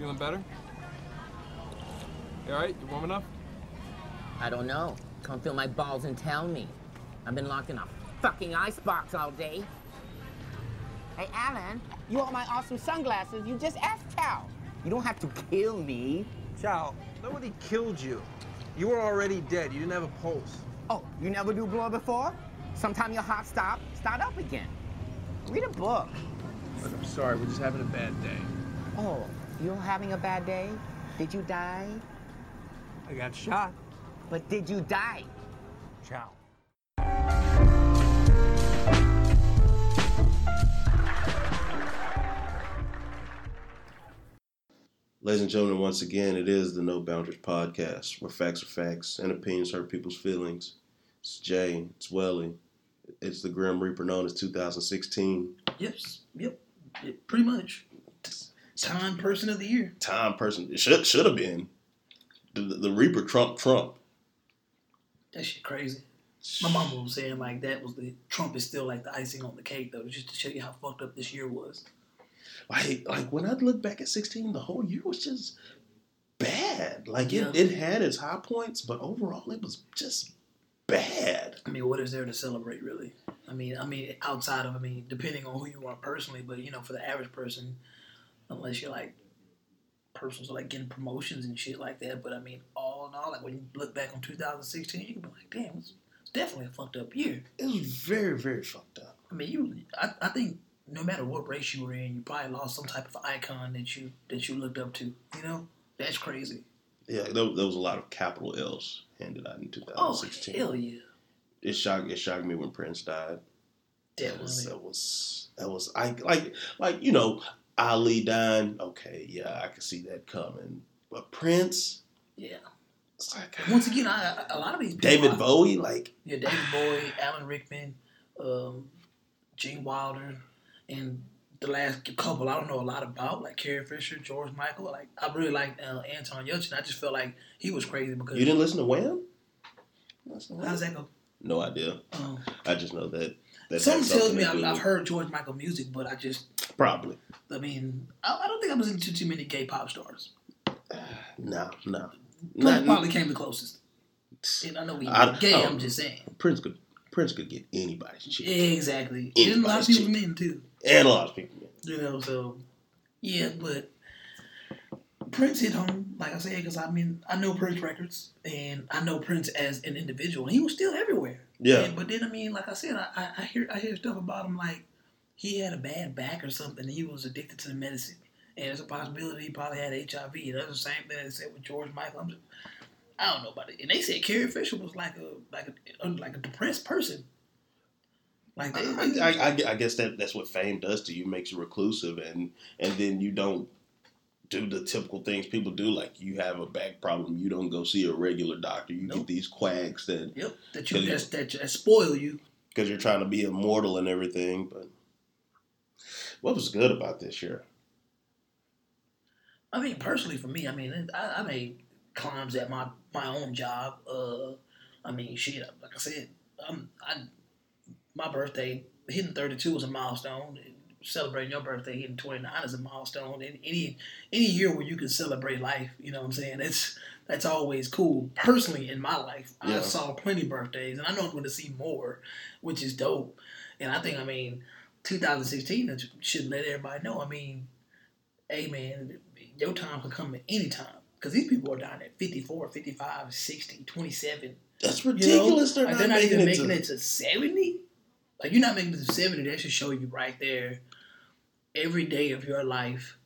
Feeling better? You alright? You warm enough? I don't know. Come feel my balls and tell me. I've been locked in a fucking icebox all day. Hey, Alan, you want my awesome sunglasses? You just asked Chow. You don't have to kill me. Chow, nobody killed you. You were already dead. You didn't have a pulse. Oh, you never do blow before? Sometime your heart stop, start up again. Read a book. Look, I'm sorry. We're just having a bad day. Oh, you're having a bad day? Did you die? I got shot. But did you die? Chow. Ladies and gentlemen, once again, it is the No Boundaries podcast, where facts are facts and opinions hurt people's feelings. It's Jay, it's Welly, it's the Grim Reaper known as 2016. Yep, yep, yep, pretty much. Time person of the year. Time person, it should should have been the, the Reaper Trump Trump. That shit crazy. My mama was saying like that was the Trump is still like the icing on the cake though, just to show you how fucked up this year was. Like like when I look back at 16, the whole year was just bad. Like Yeah. it, it had its high points, but overall it was just bad. I mean, what is there to celebrate really? I mean, I mean, outside of I mean, depending on who you are personally, but you know, for the average person, unless you're like persons are like getting promotions and shit like that. But I mean, all in all, like when you look back on 2016, you can be like, damn, it's definitely a fucked up year. It was very, very fucked up. I mean, you. I, I think no matter what race you were in, you probably lost some type of icon that you that you looked up to. You know, that's crazy. Yeah, there, there was a lot of capital L's handed out in 2016. Oh 2016. hell yeah, it shocked it shocked me when Prince died. That was definitely. that was that was I like like you know Ali dying. Okay, yeah, I can see that coming. But Prince, Yeah. it's like Once again, I, I- a lot of these people, David I- Bowie, like Yeah, David Bowie, Alan Rickman, um, Gene Wilder, and the last couple I don't know a lot about, like Carrie Fisher, George Michael. Like I really like uh, Anton Yelchin. I just felt like he was crazy because you didn't listen to Wham. How does that go? No idea. Um, I just know that that Something tells me I've, I've heard George Michael music, but I just, probably I mean, I, I don't think I was into too many gay pop stars. no no. Prince Not, probably came the closest. And I know he's I- gay. oh. I'm just saying. Oh, Prince could Prince could get anybody's chick Exactly. And a lot of Anybody's people chick. men too. and a lot of people. You know, so yeah, but Prince hit home, like I said, because I mean, I know Prince records and I know Prince as an individual, and he was still everywhere. Yeah, And- but then I mean, like I said, I, I, I hear I hear stuff about him like he had a bad back or something, and he was addicted to the medicine, and there's a possibility he probably had HIV. And that's the same thing they said with George Michael. Just, I don't know about it. And they said Carrie Fisher was like a like a like a depressed person. Like they, I, I, I, I guess that that's what fame does to you, makes you reclusive, and and then you don't do the typical things people do. Like you have a back problem, you don't go see a regular doctor. You Nope. get these quacks that Yep, that you that, that spoil you. because you're trying to be immortal and everything. But what was good about this year? I mean, personally for me, I mean, I, I made climbs at my my own job. Uh, I mean, shit, like I said, I'm I my birthday hitting 32 is a milestone. Celebrating your birthday hitting 29 is a milestone. And any any year where you can celebrate life, you know what I'm saying? That's that's always cool. Personally, in my life, I saw plenty birthdays, and I know I'm going to see more, which is dope. And I think, I mean, 2016 that should let everybody know. I mean, hey man, your time can come at any time. Because these people are dying at 54, 55, 60, 27. That's You know? ridiculous. Like, They're, they're not not even making it to 70. Like, you're not making it to 70. That should show you right there. Every day of your life,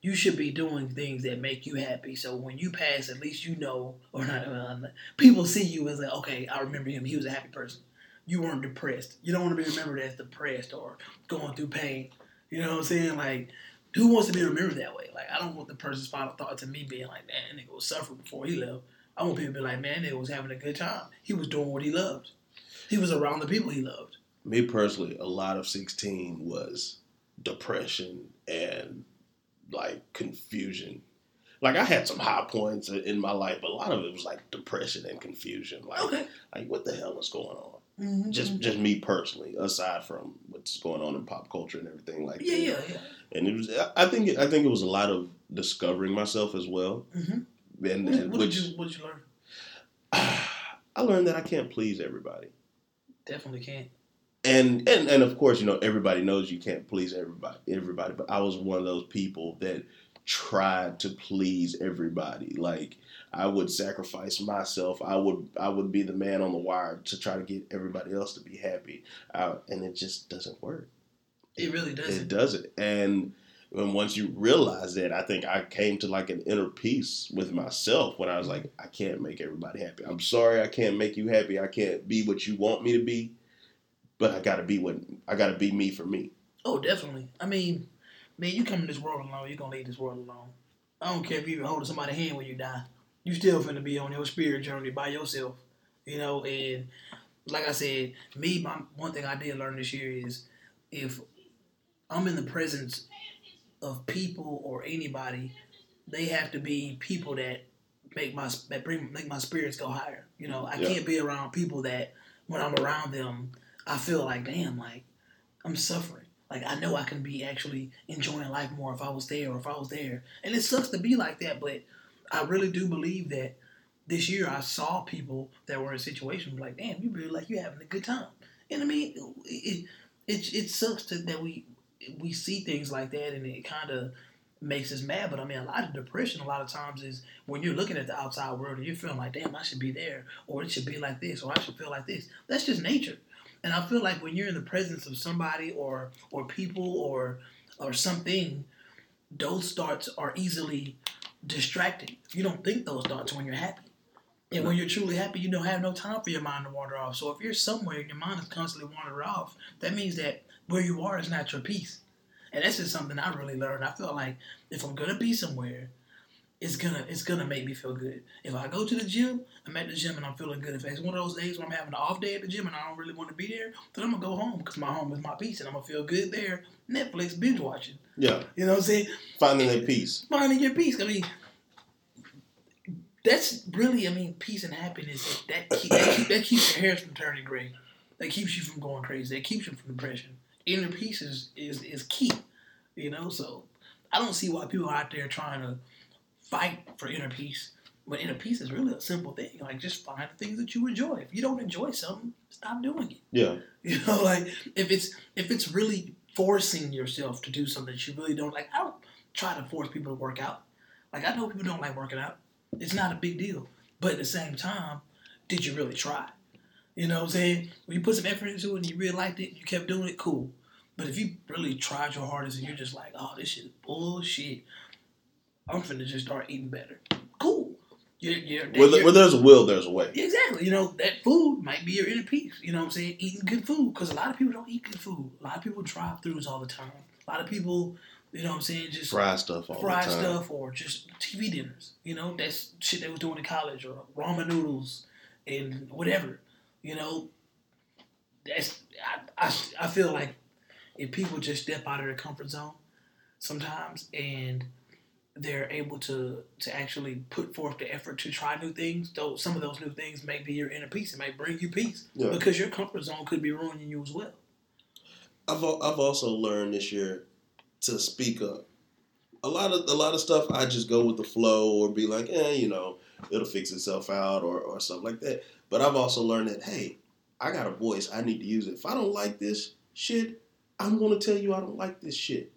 you should be doing things that make you happy. So when you pass, at least you know, or not, uh, people see you as like, okay, I remember him. He was a happy person. You weren't depressed. You don't want to be remembered as depressed or going through pain. You know what I'm saying? Like, who wants to be remembered that way? Like, I don't want the person's final thought to me being like, man, nigga was suffering before he left. I want people to be like, man, nigga was having a good time. He was doing what he loved. He was around the people he loved. Me personally, a lot of 16 was depression and like confusion. Like I had some high points in my life, but a lot of it was like depression and confusion. Like, Okay. like what the hell is going on? Mhm. Just just me personally, aside from what's going on in pop culture and everything like yeah, that. yeah, yeah. And it was I think it, I think it was a lot of discovering myself as well. Mhm. And, What, and what which did you what did you learn? I learned that I can't please everybody. Definitely can't. and and and of course, you know, everybody knows you can't please everybody. Everybody, but I was one of those people that tried to please everybody. Like I would sacrifice myself. I would I would be the man on the wire to try to get everybody else to be happy. Uh, and it just doesn't work. It really doesn't. It doesn't. And when once you realize that, I think I came to like an inner peace with myself when I was like, I can't make everybody happy. I'm sorry, I can't make you happy. I can't be what you want me to be, but I gotta be what I gotta be me for me. Oh, definitely. I mean, man, you come in this world alone, you're gonna leave this world alone. I don't care if you even holding somebody's hand when you die. You still finna be on your spirit journey by yourself. You know, and like I said, me, my one thing I did learn this year is if I'm in the presence of people or anybody, they have to be people that make my that bring make my spirits go higher. You know, I Yeah. can't be around people that when I'm around them, I feel like damn, like I'm suffering. Like I know I can be actually enjoying life more if I was there or if I was there. And it sucks to be like that, but I really do believe that this year I saw people that were in situations like, damn, you really like you having a good time. And I mean, it it it sucks to, that we we see things like that and it kind of makes us mad. But I mean, a lot of depression a lot of times is when you're looking at the outside world and you're feeling like, damn, I should be there, or it should be like this, or I should feel like this. That's just nature. And I feel like when you're in the presence of somebody or or people or or something, those thoughts are easily distracted. You don't think those thoughts when you're happy. And when you're truly happy, you don't have no time for your mind to wander off. So if you're somewhere and your mind is constantly wandering off, that means that where you are is not your peace. And that's just something I really learned. I feel like if I'm gonna be somewhere, it's gonna it's gonna make me feel good. If I go to the gym, I'm at the gym and I'm feeling good. If it's one of those days when I'm having an off day at the gym and I don't really want to be there, then I'm gonna go home because my home is my peace and I'm gonna feel good there. Netflix binge watching. Yeah, You know what I'm saying? finding that peace. finding your peace. I mean, that's really, I mean, peace and happiness. That keep, that, keep, that keeps your hairs from turning gray. That keeps you from going crazy. That keeps you from depression. Inner peace is, is, is key. You know, so I don't see why people are out there trying to fight for inner peace. But inner peace is really a simple thing. Like just find the things that you enjoy. If you don't enjoy something, stop doing it. Yeah, You know, like if it's if it's really forcing yourself to do something that you really don't like. I don't try to force people to work out. Like I know people don't like working out. It's not a big deal. But at the same time, did you really try? You know what I'm saying? When you put some effort into it and you really liked it, you kept doing it, cool. But if you really tried your hardest and you're just like, oh, this shit is bullshit, I'm finna just start eating better. Cool. You're, you're, where, you're- where there's a will, there's a way. exactly. You know, that food might be your inner peace. You know what I'm saying? Eating good food. Because a lot of people don't eat good food. A lot of people drive throughs all the time. A lot of people, you know what I'm saying, just Fry stuff all time. stuff or just TV dinners. You know, that's shit they was doing in college or ramen noodles and whatever. You know, that's I, I, I feel like if people just step out of their comfort zone sometimes and they're able to to actually put forth the effort to try new things, though some of those new things may be your inner peace. It may bring you peace Yeah. because your comfort zone could be ruining you as well. I've I've also learned this year to speak up. A lot of a lot of stuff I just go with the flow or be like, eh, you know, it'll fix itself out or or stuff like that. But I've also learned that hey, I got a voice. I need to use it. If I don't like this shit, I'm gonna tell you I don't like this shit.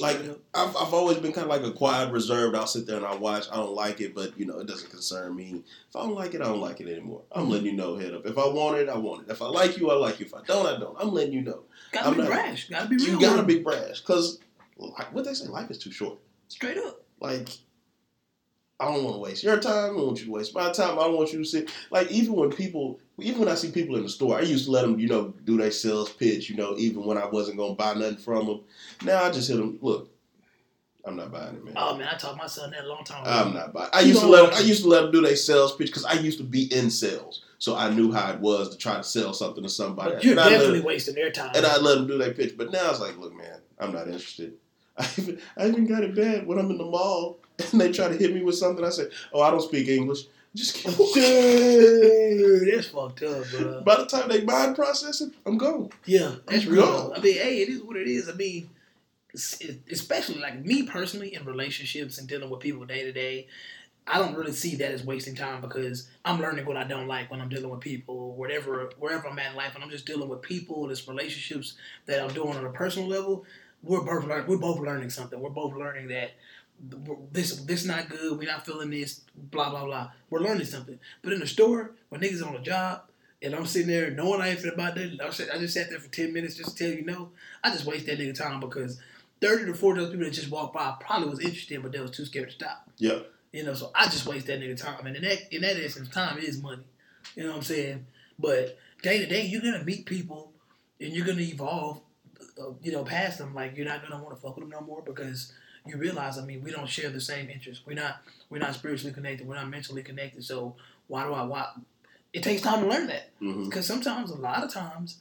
Like I've I've always been kind of like a quiet, reserved. I'll sit there and I'll watch. I don't like it, but you know it doesn't concern me. If I don't like it, I don't like it anymore. I'm mm-hmm. letting you know head up. If I want it, I want it. If I like you, I like you. If I don't, I don't. I'm letting you know. Gotta I'm be not- brash. Gotta be real. You gotta be brash, cause like what they say, life is too short. straight up. Like I don't want to waste your time. I don't want you to waste my time. I don't want you to sit like even when people, even when I see people in the store, I used to let them, you know, do their sales pitch. You know, even when I wasn't gonna buy nothing from them. Now I just hit them. Look, I'm not buying it, man. Oh man, I taught my son that a long time ago. I'm not buying. I used to let want I used to let them do their sales pitch because I used to be in sales, so I knew how it was to try to sell something to somebody. but you're And definitely them- wasting their time. and I let them do their pitch. But now it's like, look, man, I'm not interested. I even, I even got it bad when I'm in the mall and they try to hit me with something. I say, oh, I don't speak English. Just keep Dude, that's fucked up, bro. By the time they mind process it, I'm gone. Yeah, that's I'm real. gone. I mean, hey, it is what it is. I mean, especially like me personally in relationships and dealing with people day to day, I don't really see that as wasting time because I'm learning what I don't like when I'm dealing with people, whatever, wherever I'm at in life, and I'm just dealing with people, this relationships that I'm doing on a personal level. We're both learn, we're both learning something. We're both learning that this this not good. We're not feeling this. Blah blah blah. We're learning something. But in the store, when niggas on a job and I'm sitting there knowing I ain't fit about that, I, just sat there for ten minutes just to tell you no. I just waste that nigga time because thirty to forty of those people that just walked by probably was interested, but they was too scared to stop. Yeah. You know, so I just waste that nigga time. And in that in that instance, time is money. You know what I'm saying? But day to day, you're gonna meet people and you're gonna evolve. Uh, you know, past them. Like you're not gonna want to fuck with them no more because you realize. I mean, we don't share the same interests. We're not we're not spiritually connected. We're not mentally connected. So why do I why? It takes time to learn that hmm because sometimes, a lot of times,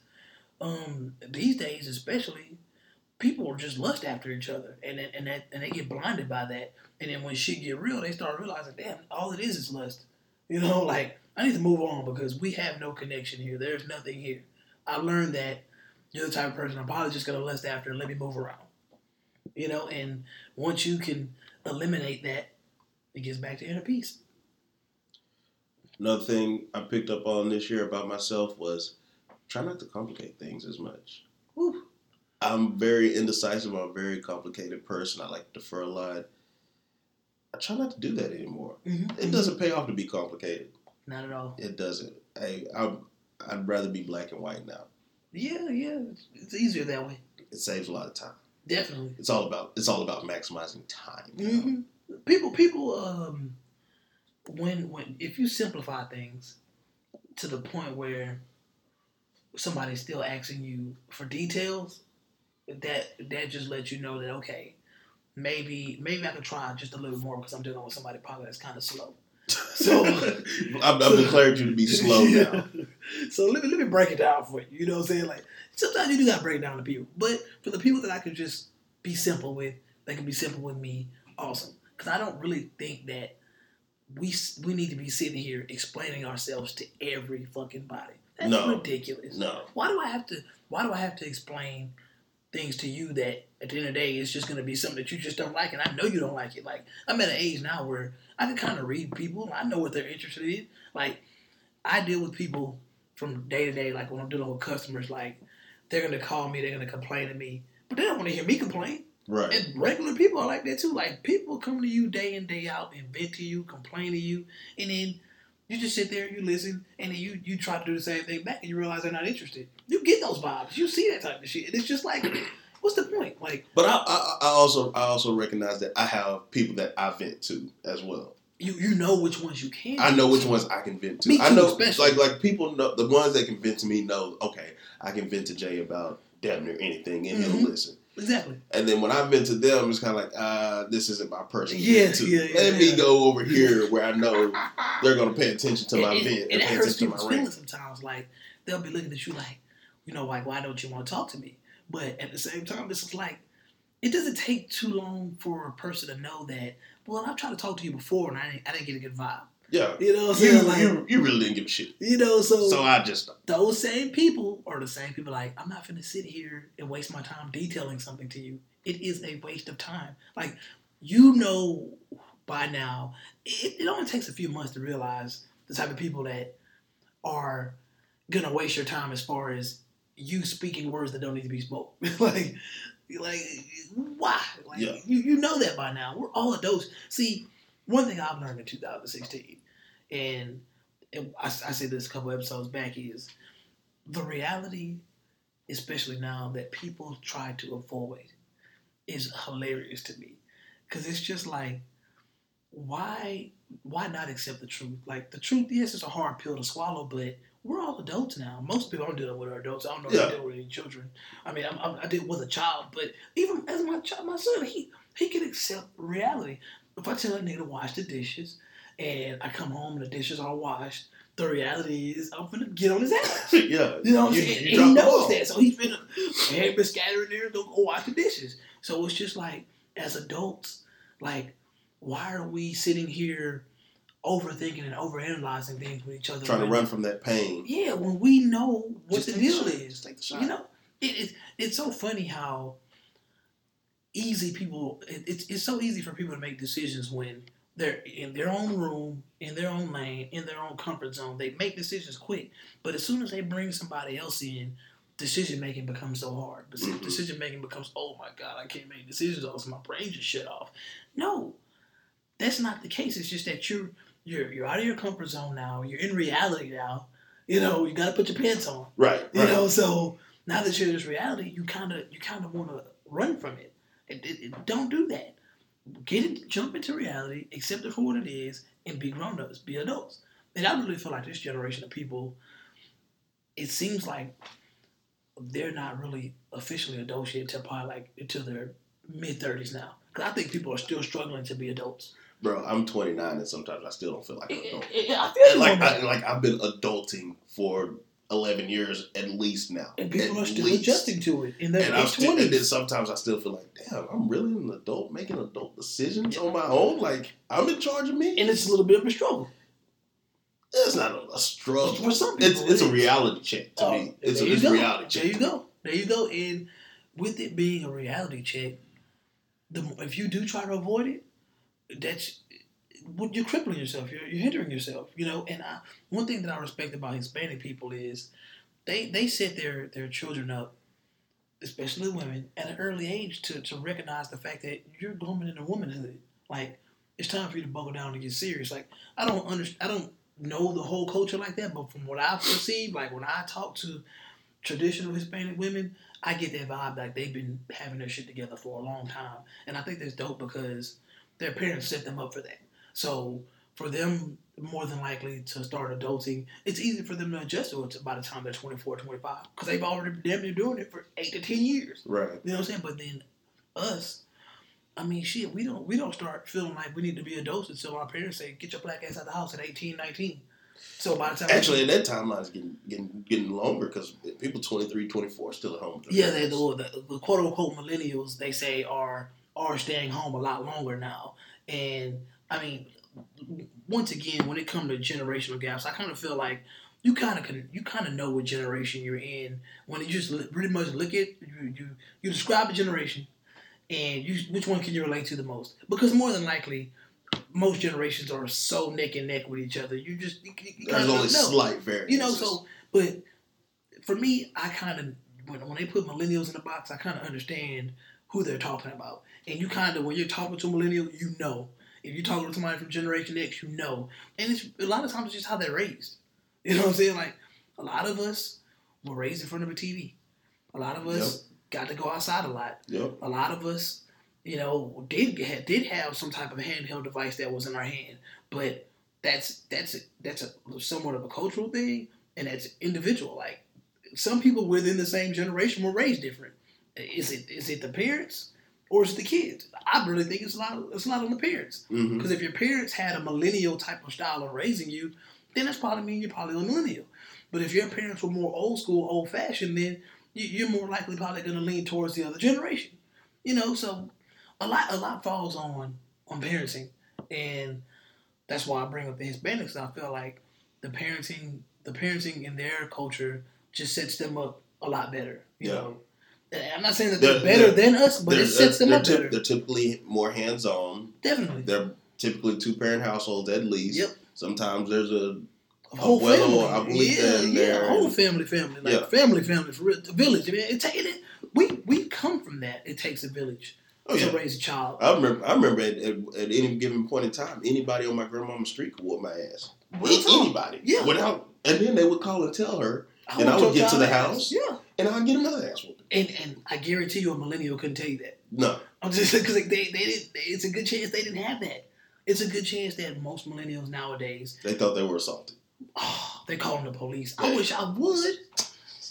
um, these days especially, people are just lust after each other, and and that and they get blinded by that. And then when shit get real, they start realizing, damn, all it is is lust. You know, like I need to move on because we have no connection here. There's nothing here. I learned that you're the type of person I'm probably just gonna lust after and let me move around. You know, and once you can eliminate that, it gets back to inner peace. Another thing I picked up on this year about myself was try not to complicate things as much. I'm very indecisive. I'm a very complicated person. I like to defer a lot. I try not to do that anymore. Mm-hmm. It doesn't pay off to be complicated. Not at all. It doesn't. Hey, I'm, I'd rather be black and white now. Yeah, yeah, it's easier that way. It saves a lot of time. Definitely. It's all about it's all about maximizing time. you know? hmm People, people, um, when when if you simplify things to the point where somebody's still asking you for details, that that just lets you know that okay, maybe maybe I can try just a little more because I'm dealing with somebody probably that's kind of slow. So I've, I've declared you to be slow now. so let me let me break it down for you. You know what I'm saying? Like sometimes you do gotta break it down to people, but for the people that I can just be simple with, they can be simple with me. Awesome, because I don't really think that we we need to be sitting here explaining ourselves to every fucking body. That's No. ridiculous. No. Why do I have to? Why do I have to explain things to you that at the end of the day it's just gonna be something that you just don't like, and I know you don't like it. Like I'm at an age now where I can kind of read people. I know what they're interested in. Like I deal with people from day to day. Like when I'm dealing with customers, like they're gonna call me, they're gonna complain to me, but they don't want to hear me complain. Right. And regular people are like that too. Like people come to you day in day out and vent to you, complain to you, and then you just sit there, you listen, and then you you try to do the same thing back, and you realize they're not interested. You get those vibes. You see that type of shit, and it's just like, what's the point? Like But I, I, I also I also recognize that I have people that I vent to as well. You you know which ones you can. I know which ones I can vent to. Me I too, know especially. like like people know the ones that can vent to me know. Okay, I can vent to Jay about damn near anything, and Mhm. he'll listen. exactly. And then when I vent to them, it's kind of like, uh, this isn't my personal Yeah, yeah, yeah, Let yeah. me go over here where I know they're gonna pay attention to my and, vent and, and, pay attention to my rant. sometimes. Like they'll be looking at you like, you know, like why don't you want to talk to me? But at the same time, this is like it doesn't take too long for a person to know that. Well, I've tried to talk to you before and I didn't, I didn't get a good vibe. Yeah, You know what I'm you, saying? Like, you, you really didn't give a shit. you know, so, So I just those same people are the same people like I'm not gonna sit here and waste my time detailing something to you. It is a waste of time. Like you know by now, it, it only takes a few months to realize the type of people that are gonna waste your time as far as you speaking words that don't need to be spoke. like, like why? Like Yeah. you, you know that by now. We're all adults. See, one thing I've learned in 2016, and and I, I said this a couple episodes back is the reality, especially now that people try to avoid, is hilarious to me, because it's just like, why why not accept the truth? Like the truth, yes, it's a hard pill to swallow, but we're all adults now. Most people I'm dealing with are adults. I don't know if Yeah. I deal with any children. I mean, I'm, I'm, I deal with a child, but even as my child, my son, he he can accept reality. If I tell a nigga to wash the dishes, and I come home and the dishes are washed, the reality is I'm gonna get on his ass. yeah. You know what I'm You- saying? you and he knows that, so he's been hair been scattered there. Go go wash the dishes. So it's just like as adults, like why are we sitting here overthinking and overanalyzing things with each other. Trying to run from that pain. Yeah, when we know what Just the deal the is. The. You know, it, it, it's so funny how easy people. It, it's it's so easy for people to make decisions when they're in their own room, in their own lane, in their own comfort zone. They make decisions quick, but as soon as they bring somebody else in, decision making becomes so hard. Mhm. Decision making becomes, oh my god, I can't make decisions. Else my brain just shut off. No, that's not the case. It's just that you're you're you're out of your comfort zone now. You're in reality now. You know, you got to put your pants on. Right. You right. know, so now that you're in this reality, you kind of you kind of want to run from it. It, it, it- Don't do that. Get it, jump into reality, accept it for what it is, and be grown ups, be adults. And I really feel like this generation of people, it seems like they're not really officially adults yet until probably like until their mid thirties now. Because I think people are still struggling to be adults. Bro, I'm 29 and sometimes I still don't feel like an adult. I feel you like I, that. like I've been adulting for 11 years at least now. and people At are still least. adjusting to it in their And I'm mid still, and then sometimes I still feel like, damn, I'm really an adult making adult decisions on my own. Like I'm in charge of me. And it's a little bit of a struggle. It's not a, a struggle. For some It's people, it's a reality check to Oh, me. It's a, it's a reality check. There you go. There you go. And with it being a reality check, the if you do try to avoid it, that's you're crippling yourself. You're, you're hindering yourself. You know. And I, one thing that I respect about Hispanic people is they they set their their children up, especially women, at an early age to to recognize the fact that you're growing into womanhood. Like it's time for you to buckle down and get serious. Like I don't understand. I don't know the whole culture like that, but from what I've perceived, like when I talk to traditional Hispanic women, I get that vibe like they've been having their shit together for a long time, and I think that's dope because their parents set them up for that. So for them, more than likely to start adulting, it's easy for them to adjust to it by the time they're 24, 25, because they've already damn near doing it for eight to ten years. Right. You know what I'm saying? But then us, I mean, shit, we don't we don't start feeling like we need to be adults until our parents say, "Get your black ass out the house at 18, 19. So by the time Actually, that timeline is getting getting getting longer because people 23, 24 are still at home. yeah, they, the, the, the quote unquote millennials they say are are staying home a lot longer now, and I mean, once again, when it comes to generational gaps, I kind of feel like you kind of can you kind of know what generation you're in when you just pretty much look at you you, you describe a generation and you which one can you relate to the most because more than likely most generations are so neck and neck with each other you just you, you There's only know. slight variances. You know, so but for me, I kind of when when they put millennials in the box, I kind of understand who they're talking about. And you kind of when you're talking to a millennial, you know. If you're talking to somebody from Generation X, you know. And it's a lot of times it's just how they're raised. You know what I'm saying? Like a lot of us were raised in front of a TV. A lot of us got to go outside a lot. Yep. A lot of us, you know, did did have some type of handheld device that was in our hand, but that's that's a, that's a somewhat of a cultural thing, and that's individual. Like some people within the same generation were raised different. Is it is it the parents or is it the kids? I really think it's a lot. It's a lot on the parents hmm because if your parents had a millennial type of style of raising you, then that's probably mean you're probably a millennial. But if your parents were more old school, old fashioned, then you- you're more likely probably going to lean towards the other generation. You know, so a lot a lot falls on on parenting, and that's why I bring up the Hispanics. I feel like the parenting the parenting in their culture just sets them up a lot better. You Yeah. know, I'm not saying that they're, They're- better they're- than us, but it sets them up better. they're typically more hands on. Definitely, They're typically two parent households at least. Yep. Sometimes there's a A whole family. I believe yeah, that in yeah, whole family, family, like Yeah. family, family for real. The village. I mean, it, ta- it, we we come from that. It takes a village oh to raise a child. I remember. I remember at, at, at any given point in time, anybody on my grandmama's street could whoop my ass. Anybody. Yeah. Without, and then they would call and tell her, I and I would get to the house. Yeah, and I'd get another ass whooping. and and I guarantee you, a millennial couldn't tell you that. No. I'm just because they they didn't. It's a good chance they didn't have that. It's a good chance that most millennials nowadays, They thought they were assaulted. oh, they calling the police. I wish I would.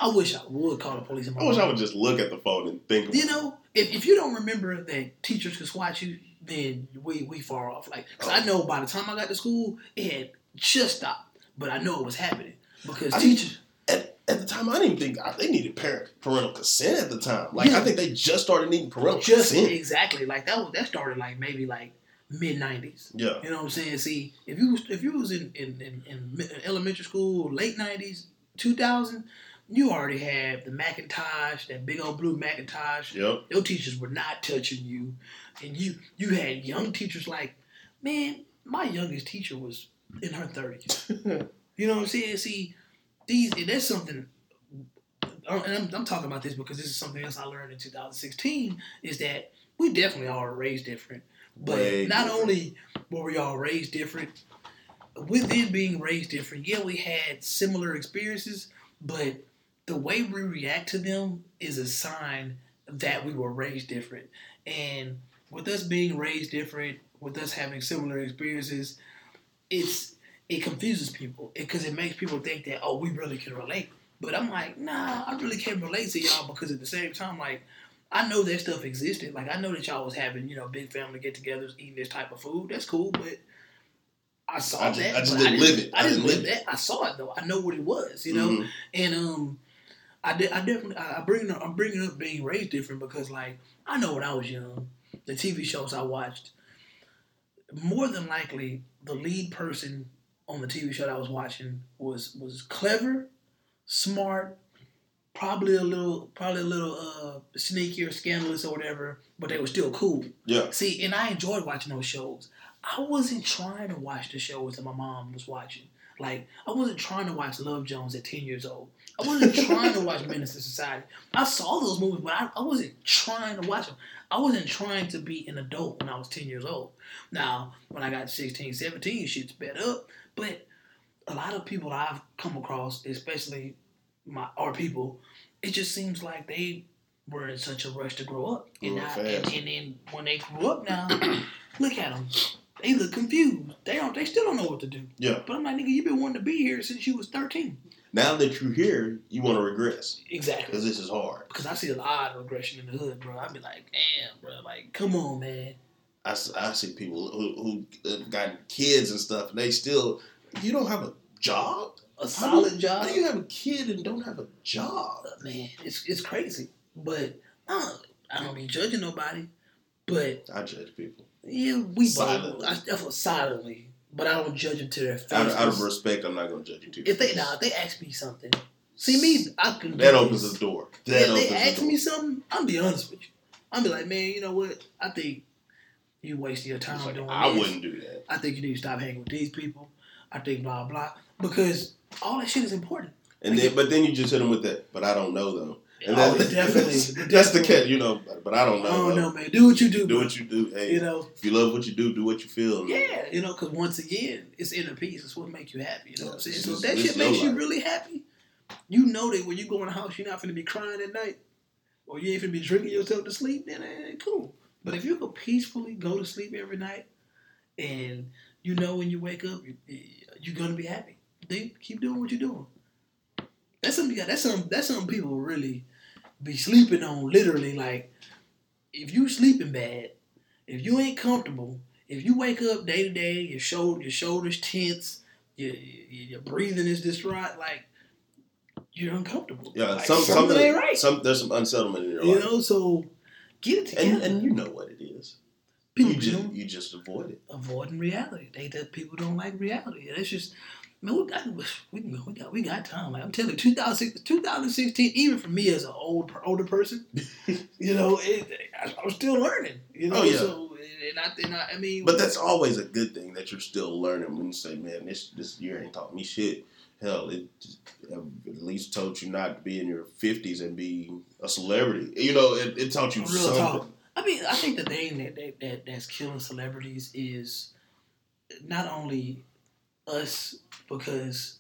I wish I would call the police. in my I wish I would just look at the phone and think. About You know, if, if you don't remember that teachers could swat you, then we we far off. Like, cause I oh. know by the time I got to school, it had just stopped, but I know it was happening because I- teachers. At, the time, I didn't think they needed parent parental consent at the time. Like Yeah. I think they just started needing parental Just consent. exactly like that. Was, that started like maybe like mid nineties. Yeah. You know what I'm saying? See, if you was if you was in in, in, in elementary school, late nineties, two thousand, you already had the Macintosh, that big old blue Macintosh. Yep. Your teachers were not touching you, and you you had young teachers like, man, my youngest teacher was in her thirties. you know what I'm saying? See, these and that's something. And I'm, I'm talking about this because this is something else I learned in 2016 is that we definitely all are raised different. But Way not different. only were we all raised different, within being raised different, yeah, we had similar experiences, but the way we react to them is a sign that we were raised different. And with us being raised different, with us having similar experiences, it's it confuses people because it makes people think that oh we really can relate. But I'm like, nah, I really can't relate to y'all because at the same time, like I know that stuff existed. Like I know that y'all was having you know big family get-togethers, eating this type of food. That's cool, but I saw I just- that. I just didn't live it. I I didn't didn't live live that. I saw it though. I know what it was. You know, Mhm. and um, I did. I definitely. I I bring. up- I'm bringing up being raised different because, like, I know when I was young, the TV shows I watched, more than likely, the lead person on the TV show that I was watching was was clever, smart, probably a little, probably a little uh sneaky or scandalous or whatever, but they were still cool. Yeah. See, and I enjoyed watching those shows. I wasn't trying to watch the shows that my mom was watching. Like, I wasn't trying to watch Love Jones at 10 years old. I wasn't trying to watch Menace to Society. I saw those movies, but I, I wasn't trying to watch them. I wasn't trying to be an adult when I was 10 years old. Now, when I got 16, 17, shit's sped up. But a lot of people I've come across, especially my our people, it just seems like they were in such a rush to grow up. And, I, and, and then when they grew up now, look at them. They look confused. They don't. They still don't know what to do. Yeah. But I'm like, nigga, you've been wanting to be here since you was 13. Now that you're here, you want to regress Exactly. because this is hard. Because I see a lot of regression in the hood, bro. I'd be like, damn, bro. Like, come on, man. I, I see people who, who have got kids and stuff, and they still, you don't have a job? A solid job. How do you have a kid and don't have a job? man, it's it's crazy. But I don't, I don't be judging nobody. But I judge people. yeah, we Silently. both. I, silently. But I don't judge them to their face. Out, of- out of respect, I'm not going to judge you too. if they if they ask me something, see me, I can. do that opens this. the door. That if they ask me something, I'll be honest with you. I'll be like, man, you know what? I think you wasting your time like, doing I this. wouldn't do that. I think you need to stop hanging with these people. I think blah blah because all that shit is important. And then, but then you just hit them with that. But I don't know though. And Oh, that- definitely, That's, the definitely. catch, you know. But, I don't know. Oh no, man, do what you do. Do what you do. Hey, you know. if you love what you do, do what you feel. Yeah, you know, because once again, it's inner peace. It's what makes you happy. You know what I'm saying? So if that shit makes you really happy, you know that when you go in the house, you're not gonna be crying at night, or you ain't gonna be drinking yourself to sleep. Then it ain't cool. But if you could peacefully go to sleep every night, and you know when you wake up, you, you're gonna be happy. Then keep doing what you're doing. That's something. That's some. That's something people really be sleeping on. Literally, like if you sleeping bad, if you ain't comfortable, if you wake up day to day, your shoulder, your shoulders tense, your, your breathing is distraught, like you're uncomfortable. Yeah, like, some, something something ain't right. Some there's some unsettlement in your you life, know, so get it together. and and you know what it is. people you just you just avoid it. avoiding reality. They that people don't like reality. And it's just man, we got we, we got we got time. Like I'm telling you, 2016, 2016 even for me as an old older person, you know, it, I, I'm still learning. You know, Oh, yeah. so and I, and I, I mean, But that's always a good thing that you're still learning. When you say, "Man, this this year ain't taught me shit." Hell, it at least taught you not to be in your fifties and be a celebrity. You know, it, it taught you Real something. talk. I mean, I think the thing that, that, that that's killing celebrities is not only us because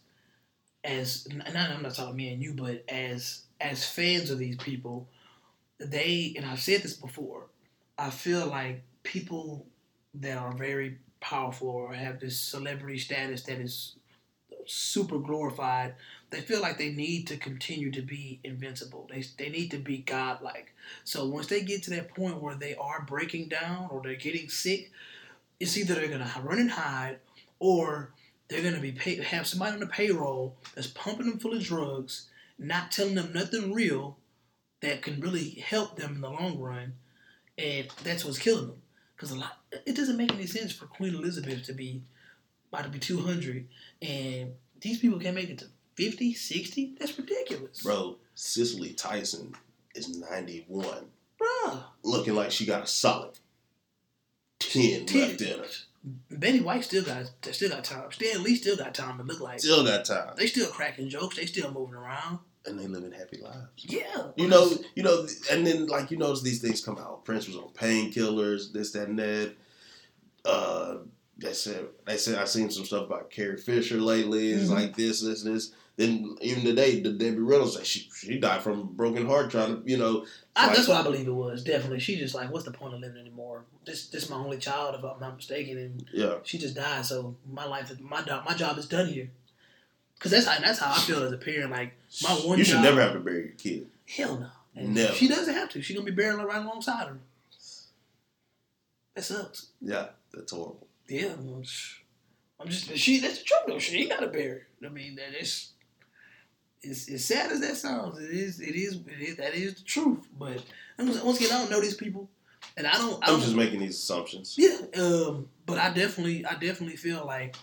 as and I'm not talking me and you, but as as fans of these people, they and I've said this before. I feel like people that are very powerful or have this celebrity status that is super glorified, they feel like they need to continue to be invincible. They, they need to be godlike. So once they get to that point where they are breaking down or they're getting sick, it's either they're gonna run and hide or they're gonna be pay, have somebody on the payroll that's pumping them full of drugs, not telling them nothing real that can really help them in the long run, and that's what's killing them. Because a lot, it doesn't make any sense for Queen Elizabeth to be about to be 200 and these people can't make it to 50, 60. That's ridiculous. Bro, Cicely Tyson is 91. Bruh. Looking like she got a solid 10 Ten. left in her. Betty White still got still got time. Stan Lee still got time to look like. Still got time. They still cracking jokes. They still moving around. And they living happy lives. Yeah. You know, you know, and then like you notice these things come out. Prince was on painkillers, this, that, and that. Uh, they said they said I seen some stuff about Carrie Fisher lately. It's Mhm. like this, this, this. Then even today, the Debbie Reynolds like she she died from a broken heart trying to you know. I, like- that's what I believe it was. Definitely, she just like, what's the point of living anymore? This this my only child, if I'm not mistaken, and Yeah, she just died. So my life, is my job, my job is done here. Cause that's how that's how I feel as a parent. Like my one you should job- never have to bury your kid. hell no, and Never. she doesn't have to. She's gonna be buried right alongside her. That sucks. Yeah, that's horrible. Yeah, I'm just she. That's the truth though. She ain't got a bury. I mean, that is. It's as sad as that sounds. It is. It is. It is. That is the truth. But once again, I don't know these people, and I don't. I I'm just making these assumptions. Yeah, um, but I definitely, I definitely feel like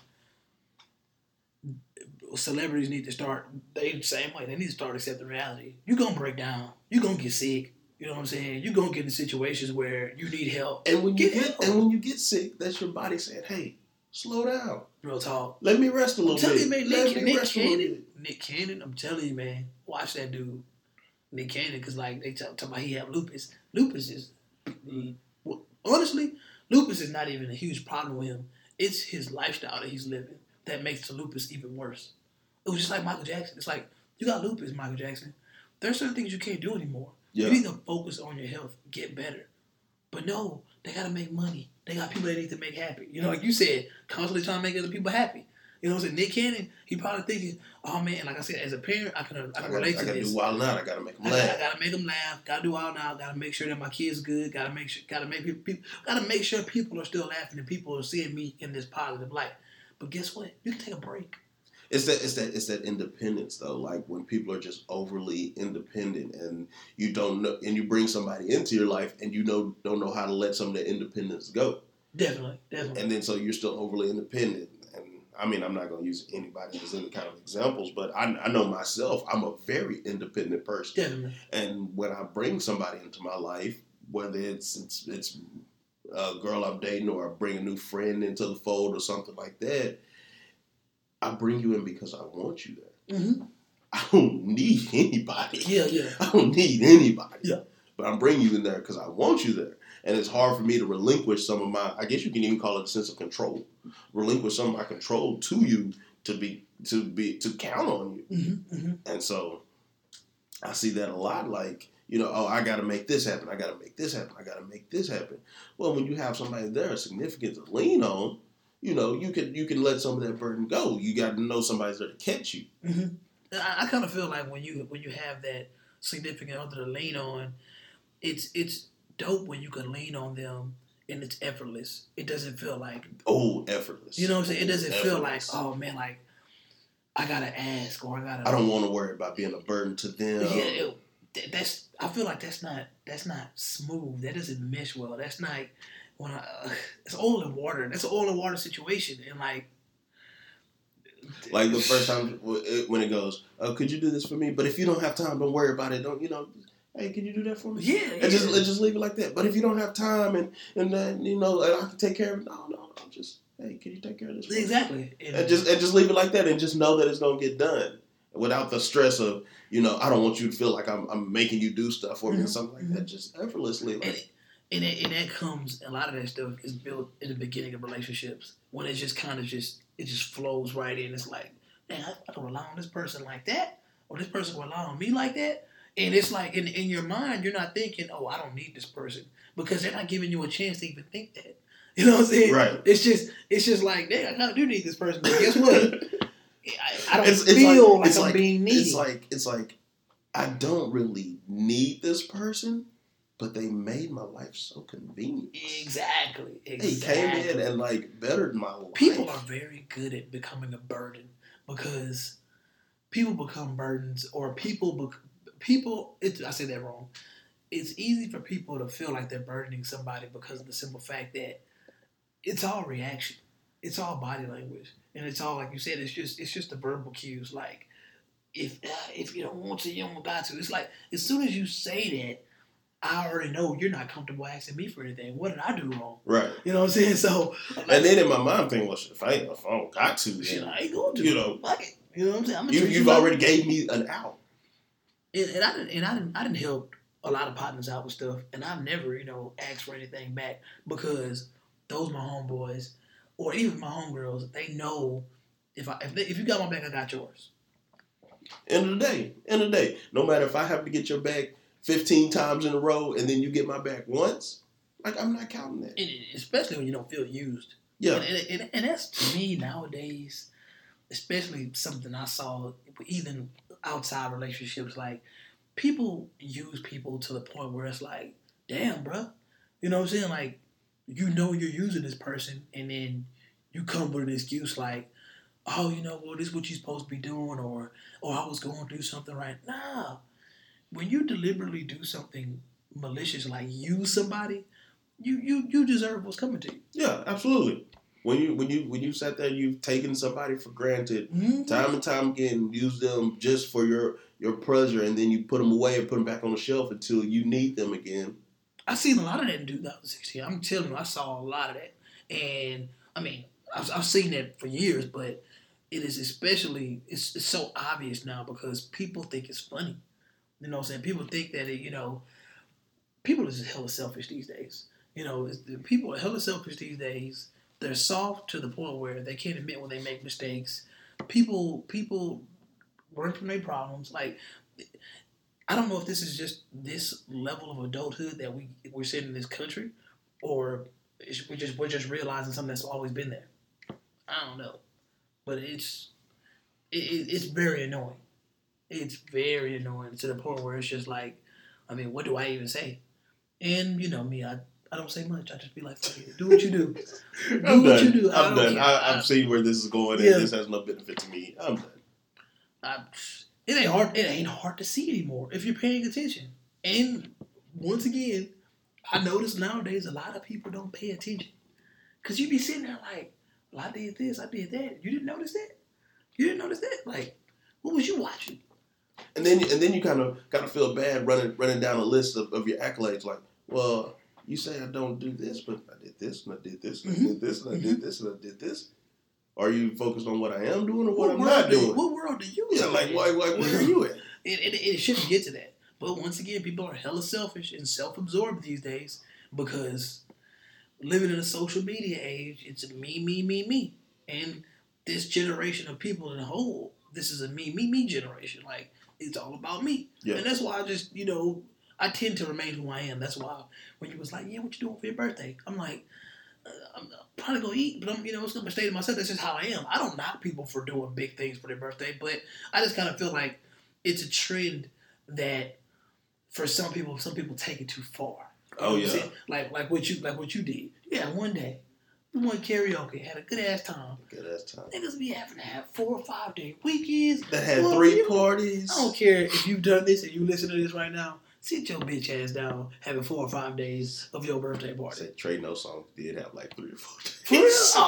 celebrities need to start. They the same way. They need to start accepting reality. You are gonna break down. You are gonna get sick. You know what I'm saying? You're gonna get in situations where you need help. And when you Get get and when you get sick, that's your body saying, "Hey, slow down. Real talk. Let me rest a little I'm bit. you, man. Let Nick, me Nick rest a little Cannon. bit." Nick Cannon. I'm telling you, man. Watch that dude. Nick Cannon, because like they talk, talk about he have lupus. Lupus is he, well, honestly, lupus is not even a huge problem with him. It's his lifestyle that he's living that makes the lupus even worse. It was just like Michael Jackson. It's like you got lupus, Michael Jackson. There's certain things you can't do anymore. Yeah. You need to focus on your health, get better. But no, they gotta make money. They got people they need to make happy. You know, like you said, constantly trying to make other people happy. You know what I'm saying? Nick Cannon, he probably thinking, oh man, like I said, as a parent, I can I I can gotta, relate I gotta this. do wild out. I gotta make them I, gotta- I gotta make them laugh. Gotta do all now. Gotta make sure that my kids good. Gotta make sure. Gotta make people, people. Gotta make sure people are still laughing and people are seeing me in this positive light. But guess what? You can take a break. It's that it's that it's that independence though. Like when people are just overly independent and you don't know and you bring somebody into your life and you know don't know how to let some of that independence go. Definitely, definitely. And then so you're still overly independent. And I mean I'm not gonna use anybody as any kind of examples, but I, I know myself, I'm a very independent person. definitely. And when I bring somebody into my life, whether it's it's it's a girl I'm dating or I bring a new friend into the fold or something like that, I bring you in because I want you there. hmm I don't need anybody. Yeah, yeah. I don't need anybody. Yeah. But I'm bringing you in there because I want you there. And it's hard for me to relinquish some of my, I guess you can even call it a sense of control. Relinquish some of my control to you to be, to be, to count on you. hmm hmm And so I see that a lot like, you know, oh, I got to make this happen. I got to make this happen. I got to make this happen. Well, when you have somebody there a significant to lean on, you know, you can you can let some of that burden go. You got to know somebody's there to catch you. hmm I, I kind of feel like when you when you have that significant other to lean on, it's it's dope when you can lean on them and it's effortless. It doesn't feel like Oh, effortless. you know what I'm saying. It doesn't feel like oh man, like I gotta ask or I gotta. I don't want to worry about being a burden to them. Yeah, it, that's. I feel like that's not that's not smooth. That doesn't mesh well. That's not when I. Uh, it's all and water. That's an oil and water situation, and like. Like the first time when it goes, oh, could you do this for me? But if you don't have time, don't worry about it. Don't you know? Hey, can you do that for me? Yeah, yeah. And just just leave it like that. But if you don't have time and and then you know and I can take care of it, no, no, no. Just hey, can you take care of this? exactly. And- And just and just leave it like that and just know that it's gonna get done without the stress of you know I don't want you to feel like I'm, I'm making you do stuff for me or Mhm, something like that. Just effortlessly. Like, and, that, and that comes a lot of that stuff is built in the beginning of relationships when it just kind of just it just flows right in. It's like, man, I, I can rely on this person like that, or this person will rely on me like that. And it's like in in your mind, you're not thinking, oh, I don't need this person because they're not giving you a chance to even think that. You know what I'm saying? Right. It's just it's just like, dang, I kind of do need this person, but guess what? I, I don't It's- it's feel like- I'm like- being needy. it's like it's like I don't really need this person, but they made my life so convenient. exactly. They Exactly. came in and like bettered my life. people are very good at becoming a burden because people become burdens or people bec- people it, i say that wrong it's easy for people to feel like they're burdening somebody because of the simple fact that it's all reaction, it's all body language, and it's all like you said. It's just it's just the verbal cues. Like if uh, if you don't want to, you don't got to. It's like as soon as you say that. I already know you're not comfortable asking me for anything. What did I do wrong? Right. You know what I'm saying? So, And then in my mind, well, shit, if I if I don't got to, shit, I ain't going to. you know, Fuck it. You know what I'm saying? I'm gonna you, you've like- already gave me an out. and, and I didn't and I didn't I didn't help a lot of partners out with stuff, and I've never you know asked for anything back because those my homeboys or even my homegirls, they know if I if, they, if you got my back, I got yours. End of the day, end of the day, no matter if I have to get your back 15 times in a row and then you get my back once, like I'm not counting that. And especially when you don't feel used. Yeah. And, and, and, that's to me nowadays, especially something I saw even outside relationships. Like people use people to the point where it's like, damn, bruh. You know what I'm saying? Like you know you're using this person, and then you come with an excuse like, oh, you know, well, this is what you're supposed to be doing, or or I was going to do something right. Nah, when you deliberately do something malicious, like use somebody, you you you deserve what's coming to you. Yeah, absolutely. When you when you when you sat there, you've taken somebody for granted Mhm. time and time again, use them just for your your pleasure, and then you put them away and put them back on the shelf until you need them again. I seen a lot of that in 2016. I'm telling you, I saw a lot of that, and I mean, I've, I've seen that for years, but it is especially it's, it's so obvious now because people think it's funny. You know, what I'm saying people think that it, you know, people are just hella selfish these days. You know, people are hella selfish these days. They're soft to the point where they can't admit when they make mistakes. People, people run from their problems. Like, I don't know if this is just this level of adulthood that we we're seeing in this country, or we just we're just realizing something that's always been there. I don't know, but it's it, it, it's very annoying. It's very annoying to the point where it's just like, I mean, what do I even say? And you know me, I I don't say much. I just be like, Fuck it, do what you do. Do I'm what done. you do. I'm done. care. I, I- I've seen where this is going, Yeah. and this has no benefit to me. I'm done. I, it ain't hard. It ain't hard to see anymore if you're paying attention. And once again, I notice nowadays a lot of people don't pay attention because you'd be sitting there like, well, I did this, I did that. You didn't notice that. You didn't notice that. Like, what was you watching? And then and then you kind of kind of feel bad running running down a list of, of your accolades. Like, well, you say I don't do this, but I did this and I did this and I did mm-hmm. this and I did mm-hmm. this and I did this. Are you focused on what I am doing or what, I'm not do doing? what world do you? Yeah, like why, why where are you at? it, it, it shouldn't get to that. But once again, people are hella selfish and self-absorbed these days because living in a social media age, it's a me, me, me, me. And this generation of people in a whole, this is a me, me, me generation. Like it's all about me. Yeah. And that's why I just, you know, I tend to remain who I am. That's why when you was like, yeah, what you doing for your birthday? I'm like, uh, I'm probably gonna eat, but I'm, you know, it's gonna stay to myself. That's just how I am. I don't knock people for doing big things for their birthday, but I just kind of feel like it's a trend that for some people, some people take it too far. Oh yeah, like like what you like what you did. Yeah, one day we went karaoke, had a good ass time. good ass time. Niggas be having to have four or five day weekends. That had Well, three parties. I don't care if you've done this and you listen to this right now. Sit your bitch ass down having four or five days of your birthday I party. said Trey No Song did have like three or four days. For real?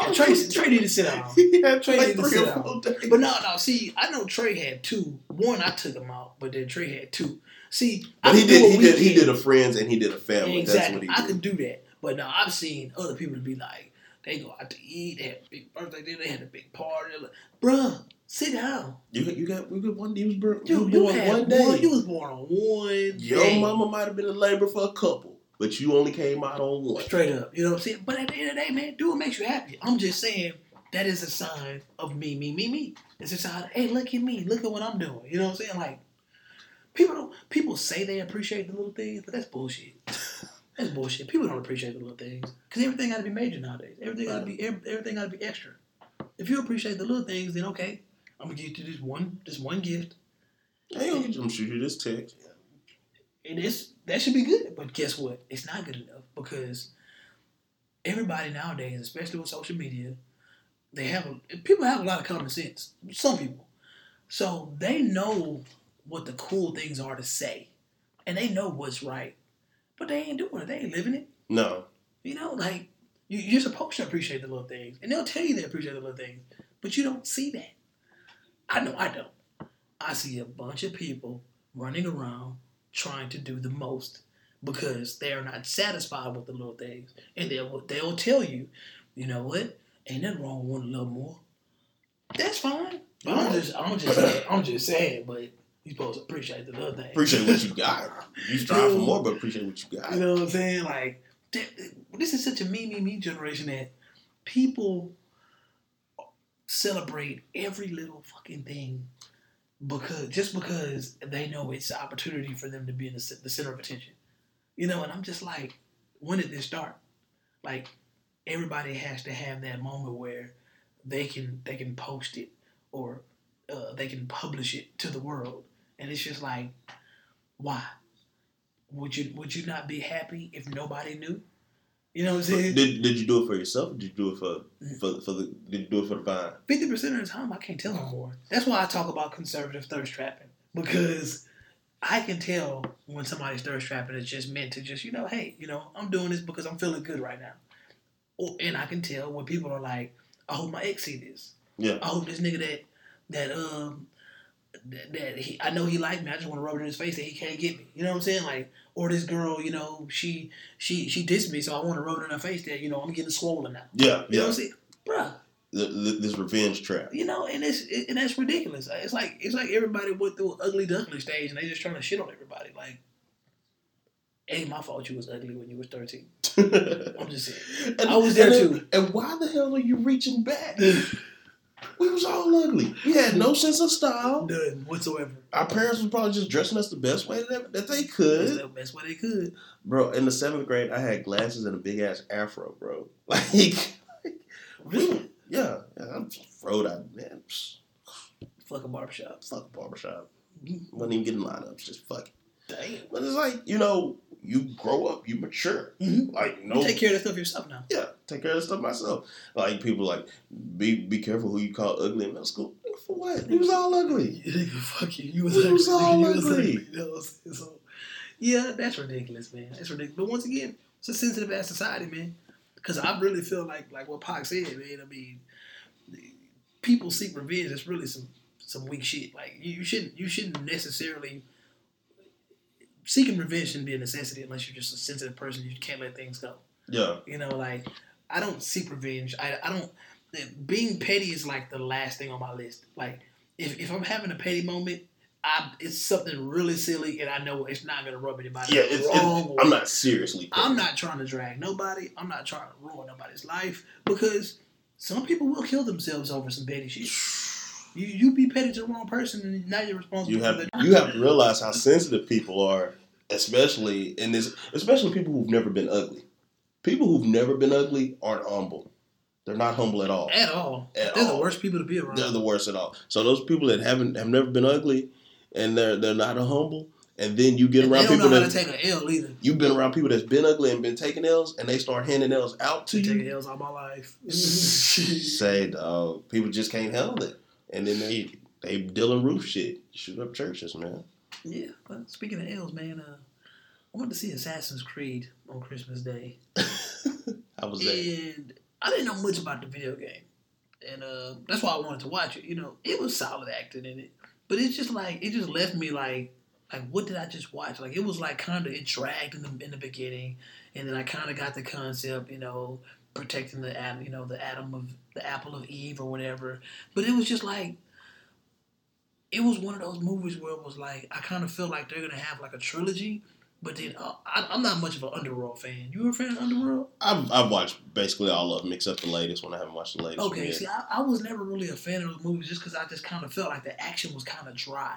Oh, Trey, Trey need to sit down. he had Trey like need to three sit or down. days. But no, no. See, I know Trey had two. One, I took him out, but then Trey had two. See, I But he could do did. He did. He did a friends and he did a family. That's Exactly. what he I did. could do that. But now I've seen other people be like, they go out to eat, they had a big birthday dinner, they had a big party. Like, Bruh, sit down. You you got we got one. You was born, You, you born one one day. You was born on one Your day. mama might have been in labor for a couple, but you only came out on one. Straight up. You know what I'm saying? But at the end of the day, man, do what makes you happy. I'm just saying that is a sign of me, me, me, me. It's a sign, hey, look at me. Look at what I'm doing. You know what I'm saying? Like, people don't people say they appreciate the little things, but that's bullshit. That's bullshit. People don't appreciate the little things because everything got to be major nowadays. Everything got to be everything got to be extra. If you appreciate the little things, then okay, I'm gonna give you this one this one gift. I'm gonna shoot you this text. It is that should be good, but guess what? It's not good enough because everybody nowadays, especially with social media, they have a, people have a lot of common sense. Some people, so they know what the cool things are to say, and they know what's right. But they ain't doing it. They ain't living it. No. You know, like you, you're supposed to appreciate the little things, and they'll tell you they appreciate the little things, but you don't see that. I know I don't. I see a bunch of people running around trying to do the most because they are not satisfied with the little things, and they'll they'll tell you, you know what, ain't nothing wrong with wanting a little more. That's fine. But I'm just I'm just I'm just saying, but you supposed to appreciate the little things. Appreciate what you got. You strive for more, but appreciate what you got. You know what I'm saying? Like, th- th- this is such a me, me, me generation that people celebrate every little fucking thing because just because they know it's an opportunity for them to be in the, the center of attention. You know, and I'm just like, when did this start? Like, everybody has to have that moment where they can they can post it or uh, they can publish it to the world, and it's just like, why? Would you would you not be happy if nobody knew? You know what I'm saying? Did, did you do it for yourself? Or did you do it for for for the? Did you do it for the vine? Fifty percent of the time, I can't tell no more. That's why I talk about conservative thirst trapping because I can tell when somebody's thirst trapping is just meant to just you know, hey, you know, I'm doing this because I'm feeling good right now. Or, and I can tell when people are like, I hope my ex see this. Yeah. I hope this nigga that that um that, he I know he liked me. I just want to rub it in his face that he can't get me. You know what I'm saying? Like, or this girl, you know, she she she dissed me, so I want to rub it in her face that you know I'm getting swollen now. Yeah, You know yeah. what I'm saying, bruh? The, the, this revenge trap. You know, and it's and that's ridiculous. It's like it's like everybody went through an ugly duckling stage, and they just trying to shit on everybody. Like, ain't my fault you was ugly when you was thirteen. I'm just saying. And, I was there and, too. And why the hell are you reaching back? we was all ugly. We had no sense of style. None whatsoever. Our parents was probably just dressing us the best way that, that they could. the best way they could. Bro, in the seventh grade, I had glasses and a big ass afro, bro. Like, Really? yeah, yeah I'm froed out, man. Fuck a barbershop. Fuck a barbershop. Wasn't even getting lineups, just fuck it. Damn. But it's like, you know, you grow up, you mature. Mhm. Like, no. You take care of that stuff yourself now. Yeah, take care of the stuff myself. Like people like be be careful who you call ugly in middle school. For what? We was all ugly. Nigga, fuck you. You was, We was all You was ugly. You know what I'm saying? So, yeah, that's ridiculous, man. That's ridiculous. But once again, it's a sensitive ass society, man. Because I really feel like like what Pac said, man. I mean, people seek revenge. That's really some some weak shit. Like you, you shouldn't you shouldn't necessarily seeking revenge shouldn't be a necessity unless you're just a sensitive person. You can't let things go. Yeah, You know, like I don't seek revenge. I, I don't. Being petty is like the last thing on my list. Like if, if I'm having a petty moment, I it's something really silly, and I know it's not gonna rub anybody yeah. It's, wrong it's. I'm not seriously. I'm not trying to drag nobody. I'm not trying to ruin nobody's life because some people will kill themselves over some petty shit. You you be petty to the wrong person, and now you're responsible. You for have you have to realize how sensitive people are, especially in this. Especially people who've never been ugly. People who've never been ugly aren't humble. They're not humble at all. at all. At They're all. the worst people to be around. They're the worst at all. So those people that haven't have never been ugly, and they're they're not humble, and then you get And around people that take an L either. you've been around people that's been ugly and been taking L's, and they start handing L's out to Been taking you. L's all my life. Say, people just can't handle it, and then they they Dylann Roof shit, shoot up churches, man. Yeah, but speaking of L's, man, uh, I went to see Assassin's Creed on Christmas Day, How was that? and I didn't know much about the video game, and uh, that's why I wanted to watch it. You know, it was solid acting in it, but it's just like it just left me like, like what did I just watch? Like it was like kind of it dragged in the in the beginning, and then I kind of got the concept, you know, protecting the atom, you know, the atom of the apple of Eve or whatever. But it was just like it was one of those movies where it was like I kind of feel like they're gonna have like a trilogy, but then uh, I, I'm not much of an Underworld fan. You a fan of Underworld? I've, I've watched basically all of them except the latest one. I haven't watched the latest one Okay, yet. see, I, I was never really a fan of those movies just because I just kind of felt like the action was kind of dry.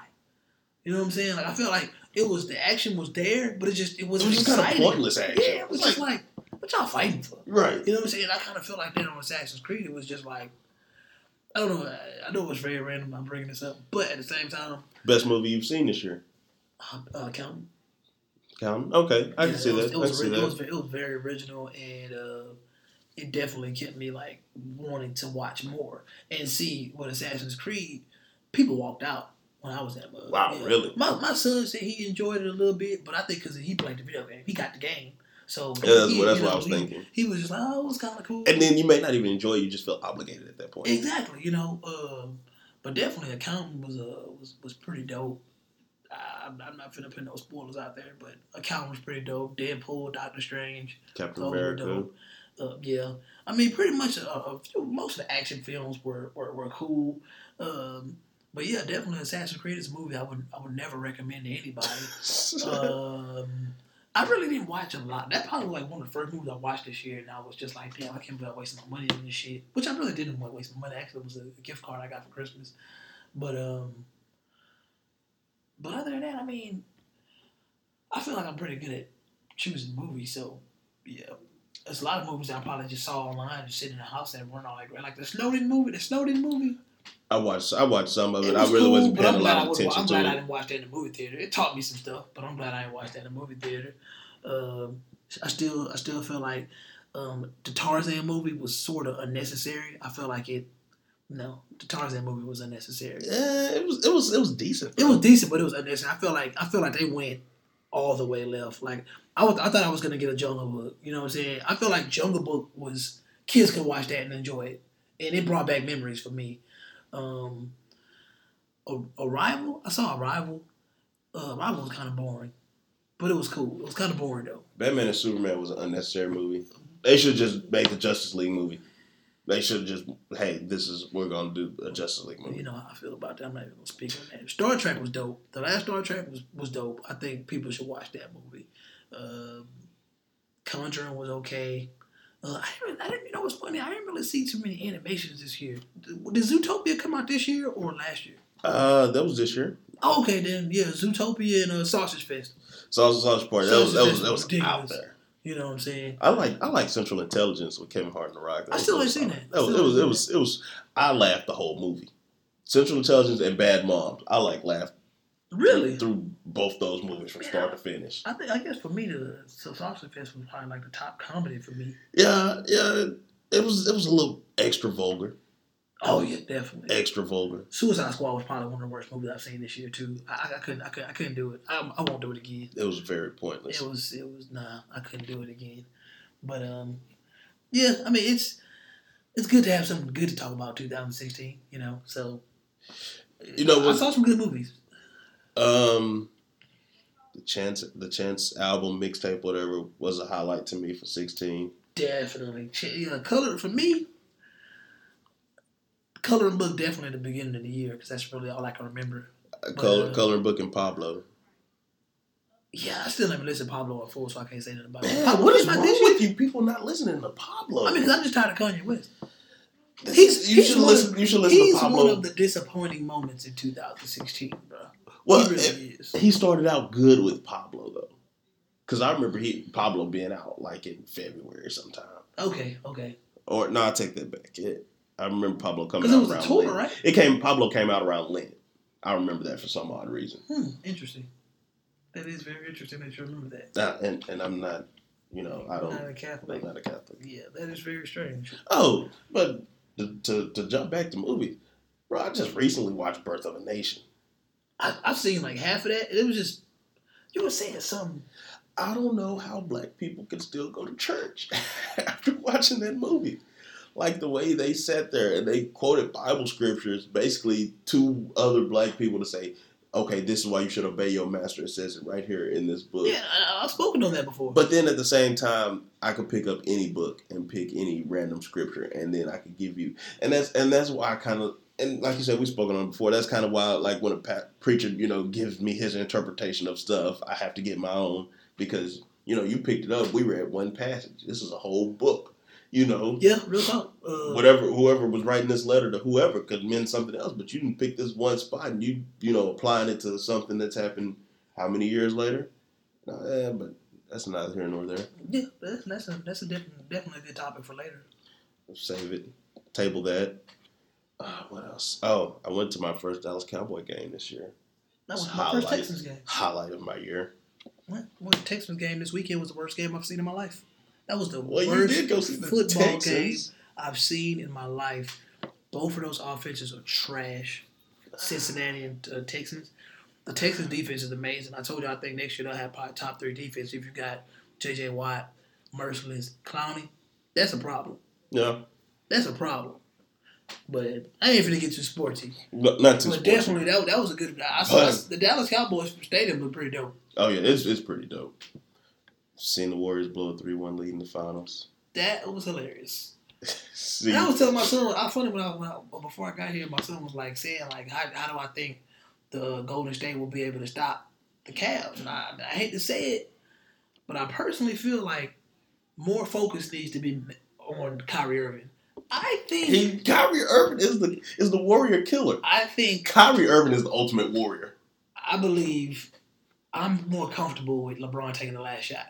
You know what I'm saying? Like I felt like it was the action was there, but it just it wasn't It was just kind of pointless action. Yeah, it was just like what y'all fighting for? right. You know what I'm saying? I kind of feel like then on Assassin's Creed, it was just like I don't know. I, I know it was very random. I'm bringing this up, but at the same time, Best movie you've seen this year? uh, uh? Okay, I Yeah, can see it was, that. It I was, can see ori- it, was, it was very original, and uh, it definitely kept me like wanting to watch more and see what Assassin's Creed. People walked out when I was at Mug. Wow, Yeah. really? My my son said he enjoyed it a little bit, but I think because he played the video game, he got the game. So Yeah, that's, he, what, that's what I was he- thinking. He was just like, oh, it was kind of cool. And then you may not even enjoy it. You just feel obligated at that point. Exactly, you know. Um, but definitely, accounting was uh was was pretty dope. I, I'm, I'm not finna put no spoilers out there, but accounting was pretty dope. Deadpool, Doctor Strange, Captain were America. dope. Uh, yeah, I mean, pretty much a, a few, most of the action films were were, were cool. Um, but yeah, definitely Assassin's Creed is a movie I would I would never recommend to anybody. um, I really didn't watch a lot. That probably was like one of the first movies I watched this year, and I was just like, damn, I can't believe I wasted my money on this shit. Which I really didn't want to waste my money. Actually, it was a gift card I got for Christmas. But um, but other than that, I mean, I feel like I'm pretty good at choosing movies. So yeah, there's a lot of movies that I probably just saw online, just sitting in the house and weren't all like. Like the Snowden movie, the Snowden movie. I watched. I watched some of it. It I really cool, wasn't paying a lot of attention I'm to glad I didn't watch that in the movie theater. It taught me some stuff, but I'm glad I didn't watch that in the movie theater. Um, I still, I still feel like um, the Tarzan movie was sort of unnecessary. I feel like it. No, the Tarzan movie was unnecessary. Yeah, it was. It was. It was decent. It was decent, but it was unnecessary. I feel like I feel like they went all the way left. Like I was, I thought I was gonna get a Jungle Book. You know what I'm saying? I feel like Jungle Book was kids could watch that and enjoy it, and it brought back memories for me. Um, Arrival, I saw Arrival. Uh, Arrival was kind of boring, but it was cool. It was kind of boring though. Batman and Superman was an unnecessary movie. They should just make the Justice League movie. They should just, hey, this is we're gonna do a Justice League movie. You know how I feel about that. I'm not even gonna speak on that. Star Trek was dope. The last Star Trek was, was dope. I think people should watch that movie. Um, Conjuring was okay. Uh, I didn't, I didn't. You know what's funny? I didn't really see too many animations this year. Did, did Zootopia come out this year or last year? Uh, that was this year. Oh, okay, then yeah, Zootopia and uh, Sausage Fest. Sausage Sausage Party. That was that was that was out there. You know what I'm saying? I like I like Central Intelligence with Kevin Hart and The Rock. That I still ain't was seen that. That was, it was it was it was. I laughed the whole movie. Central Intelligence and Bad Moms. I like laughed Really? through both those movies from start to finish. I think I guess for me the Sausage Fest was probably like the top comedy for me. Yeah, yeah. It was it was a little extra vulgar. Oh yeah, definitely. Extra vulgar. Suicide Squad was probably one of the worst movies I've seen this year too. I, I, I couldn't, I couldn't, I couldn't do it. I, I won't do it again. It was very pointless. It was, it was nah. I couldn't do it again. But um, yeah. I mean, it's it's good to have something good to talk about 2016. You know, so You know I saw some good movies. Um, the Chance the Chance album mixtape whatever was a highlight to me for sixteen. Definitely, Ch- yeah. Color for me. Coloring book definitely the beginning of the year because that's really all I can remember. Uh, Color, uh, coloring book and Pablo. Yeah, I still never listened to Pablo in full, so I can't say that about it. Man, what is wrong with you people not listening to Pablo? I mean, I'm just tired of Kanye West. He's, you he's should listen. Of, You should listen he's to Pablo. one of the disappointing moments in 2016, bro. Well, he really it- he started out good with Pablo though, because I remember he Pablo being out like in February sometime. Okay, okay. Or no, I take that back. It, I remember Pablo coming out around tour, Lent. right? It came. Pablo came out around Lent. I remember that for some odd reason. Hmm, interesting. That is very interesting that you remember that. Uh, and and I'm not, you know, I don't. Not a Catholic. I'm not a Catholic. Yeah, that is very strange. Oh, but to, to, to jump back to movies, bro, I just recently watched Birth of a Nation. I, I've seen like half of that. and It was just you were saying something. I don't know how black people can still go to church after watching that movie. Like the way they sat there and they quoted Bible scriptures, basically to other black people to say, okay, this is why you should obey your master. It says it right here in this book. Yeah, I, I've spoken on that before. But then at the same time, I could pick up any book and pick any random scripture, and then I could give you, and that's and that's why I kind of, and like you said, we've spoken on it before. That's kind of why, like when a pa- preacher, you know, gives me his interpretation of stuff, I have to get my own because you know you picked it up. We read one passage. This is a whole book. You know, yeah, real talk. Uh, whatever whoever was writing this letter to whoever could mean something else, but you didn't pick this one spot and you you know applying it to something that's happened how many years later. No, eh, but that's neither here nor there. Yeah, that's that's a that's a definitely definitely a good topic for later. Save it, table that. Uh, what else? Oh, I went to my first Dallas Cowboy game this year. That was my first. Texans game. Highlight of my year. What? Well, the Texans game this weekend was the worst game I've seen in my life. That was the Well, you worst did go see the football Texans. game I've seen in my life. Both of those offenses are trash. Cincinnati and uh, Texans. The Texans defense is amazing. I told you I think next year they'll have probably top three defense if you got J.J. Watt, Mercilus, Clowney. That's a problem. Yeah, That's a problem. But I ain't finna get too sporty. but not too. But sporty. definitely that, that was a good. I saw the Dallas Cowboys stadium looked pretty dope. Oh yeah, it's it's pretty dope. Seeing the Warriors blow a three one lead in the finals. That was hilarious. See, And I was telling my son, I funny when I, when I before I got here, my son was like saying like, how, how do I think the Golden State will be able to stop the Cavs? And I, I hate to say it, but I personally feel like more focus needs to be on Kyrie Irving. I think he Kyrie Irving is the is the warrior killer. I think Kyrie Irving is the ultimate warrior. I believe I'm more comfortable with LeBron taking the last shot.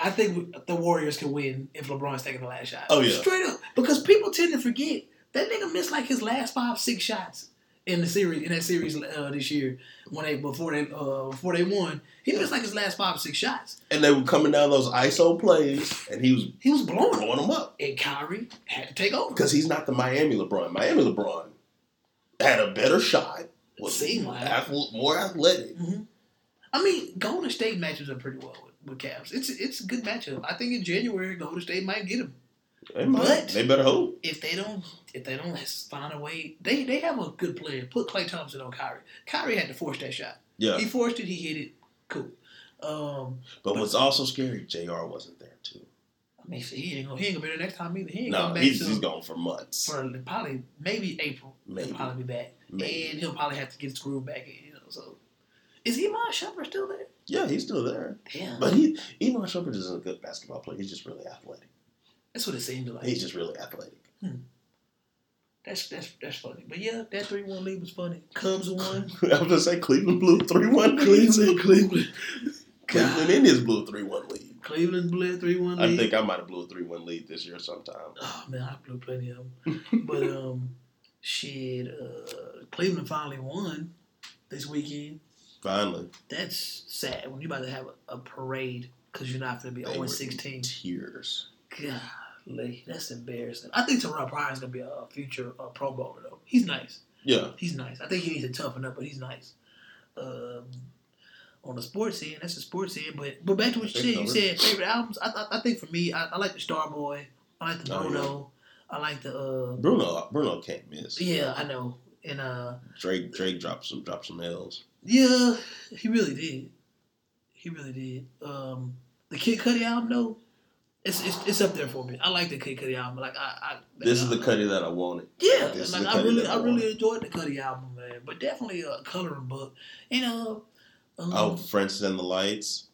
I think the Warriors can win if LeBron's taking the last shot. Oh, yeah. straight up. Because people tend to forget that nigga missed like his last five, six shots in the series in that series uh, this year when they before they uh, before they won. He missed like his last five or six shots. And they were coming down those ISO plays, and he was He was blowing them, blowing them up and Kyrie had to take over. because he's not the Miami LeBron. Miami LeBron had a better shot, was Seemed like it. ath- more athletic. I mean, Golden State matches up pretty well with, with Cavs. It's it's a good matchup. I think in January Golden State might get him. They, might. But- they better hope. if they don't if they don't find a way, they they have a good player. Put Klay Thompson on Kyrie. Kyrie had to force that shot. Yeah, He forced it. He hit it. Cool. Um, but what's also scary, Jr. wasn't there too. I mean, he ain't gonna he ain't gonna be there next time either. He ain't No, coming back he's, till- he's gone for months. for probably maybe April. Maybe. He'll probably be back, Maybe. and he'll probably have to get his groove back in. You know, so is Iman Shumpert still there? Yeah, he's still there. Damn, But he, Iman Shumpert isn't a good basketball player. He's just really athletic. That's what it seemed like. He's just really athletic. That's that's that's funny. But yeah, that three one lead was funny. Cubs won. I was gonna say Cleveland blew three one. Cleveland, Cleveland, Cleveland Indians blew a three one lead. Cleveland blew three one I think I might have blew a three one lead this year sometime. Oh man, I blew plenty of them. but um, shit, uh, Cleveland finally won this weekend. Finally, That's sad when you about to have a, a parade because you're not going to be they 0 were in 16. tears. Golly, that's embarrassing. I think Terrell going to be a future uh, Pro Bowler though. He's nice. Yeah, He's nice. I think he needs to toughen up, but he's nice. Um, on the sports end, that's the sports end. But but back to what you said. You said favorite albums. I, I, I think for me, I, I like the Starboy. I like the Oh, yeah. Bruno. I like the uh, Bruno Bruno can't miss. Yeah, I know. And uh Drake Drake dropped some dropped some L's. yeah, he really did. He really did. Um the Kid Cudi album though, it's it's, it's up there for me. I like the Kid Cudi album. Like I, I This is the Cudi that I wanted. Yeah, This is like I really I I really enjoyed the Cudi album, man. But definitely a coloring book. you know. um, Oh, Francis and the Lights.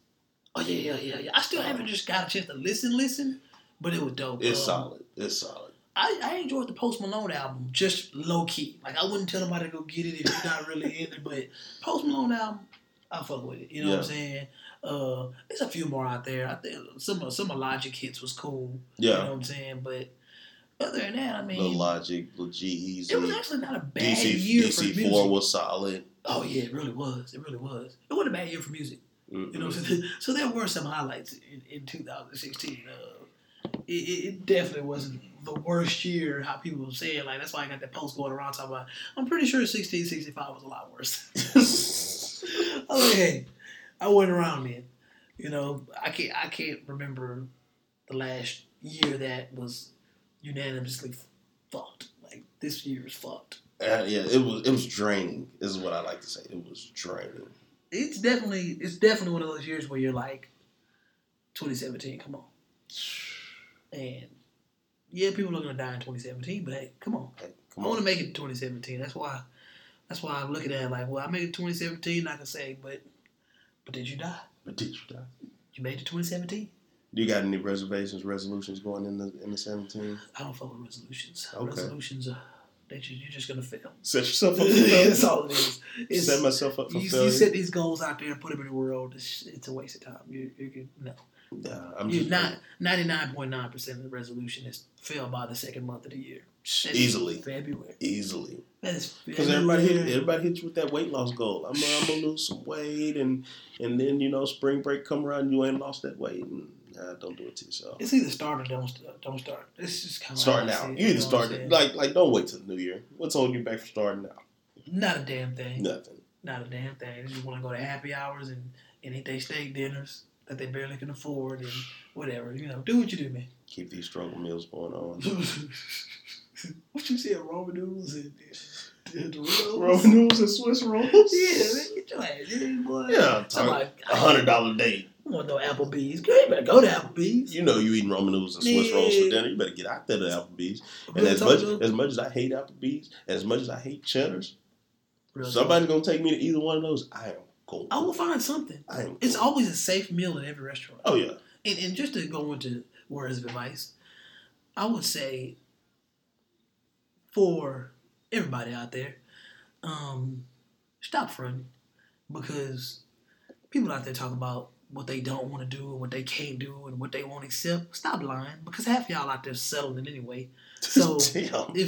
oh yeah, yeah, yeah, yeah. I still haven't just got a chance to listen, listen, but it was dope. It's Um, solid. It's solid. I, I enjoyed the Post Malone album, just low key. Like I wouldn't tell nobody to go get it if you're not really in it. But Post Malone album, I fuck with it. You know what I'm saying? Uh, there's a few more out there. I think some of some of Logic hits was cool. You know Yeah. what I'm saying? But other than that, I mean, Little Logic, Little G it was actually not a bad DC year for DC music. four was solid. oh yeah, it really was. It really was. It wasn't a bad year for music. Mm-mm. You know what I'm saying? So there were some highlights in, in 2016. Uh, it, it it definitely wasn't the worst year, how people were saying. Like, that's why I got that post going around talking about, I'm pretty sure 1665 was a lot worse. Like, hey, I went around then. You know, I can't, I can't remember the last year that was unanimously fucked. Like, this year is fucked. Uh, yeah, it was it was draining. Is what I like to say. It was draining. It's definitely, it's definitely one of those years where you're like, 2017, come on. And yeah, people are gonna die in 2017, but hey, come on. Hey, I come want to make it to 2017. That's why. That's why I'm looking at it like, well, I made it 2017. I can say, but but did you die? But did you die? You made it 2017. Do you got any reservations, resolutions going in the in the seventeen? I don't follow resolutions. Okay. Resolutions are they just, you're just gonna fail. Set yourself up. That's all it is. It's, Set myself up for you, failure. you set these goals out there and put them in the world. It's, it's a waste of time. You, you can no. Nah, I'm You just not 99.9 percent of the resolution is failed by the second month of the year. That's easily, February. easily. That is Because everybody hit, everybody hits you with that weight loss goal. I'm, I'm gonna lose some weight, and and then you know spring break come around, you ain't lost that weight, and nah, don't do it to yourself. It's either start or don't start. Don't start. It's just kind of Start now. You either start it like like don't wait till the new year. What's holding you back from starting now? Not a damn thing. Nothing. Not a damn thing. You just want to go to happy hours and, and eat their steak dinners that they barely can afford and whatever. You know, do what you do, man. Keep these struggle meals going on. what you said, Roman noodles and, and? Roman noodles and Swiss rolls. Yeah, man, get your ass in, boy. Yeah, I'm Somebody, talking a hundred dollar date. I want no Applebee's. Girl, you better go to Applebee's. You know you eating Roman noodles and Swiss rolls for dinner. You better get out there to Applebee's. And Real as much though. as much as I hate Applebee's, as much as I hate Cheddar's, Real somebody's gonna take me to either one of those. I am cool. I will find something. Am. It's always a safe meal in every restaurant. Oh yeah. And, and just to go into words of advice, I would say for everybody out there, um, stop fronting because people out there talk about what they don't want to do and what they can't do and what they won't accept. Stop lying because half y'all out there settling anyway. So if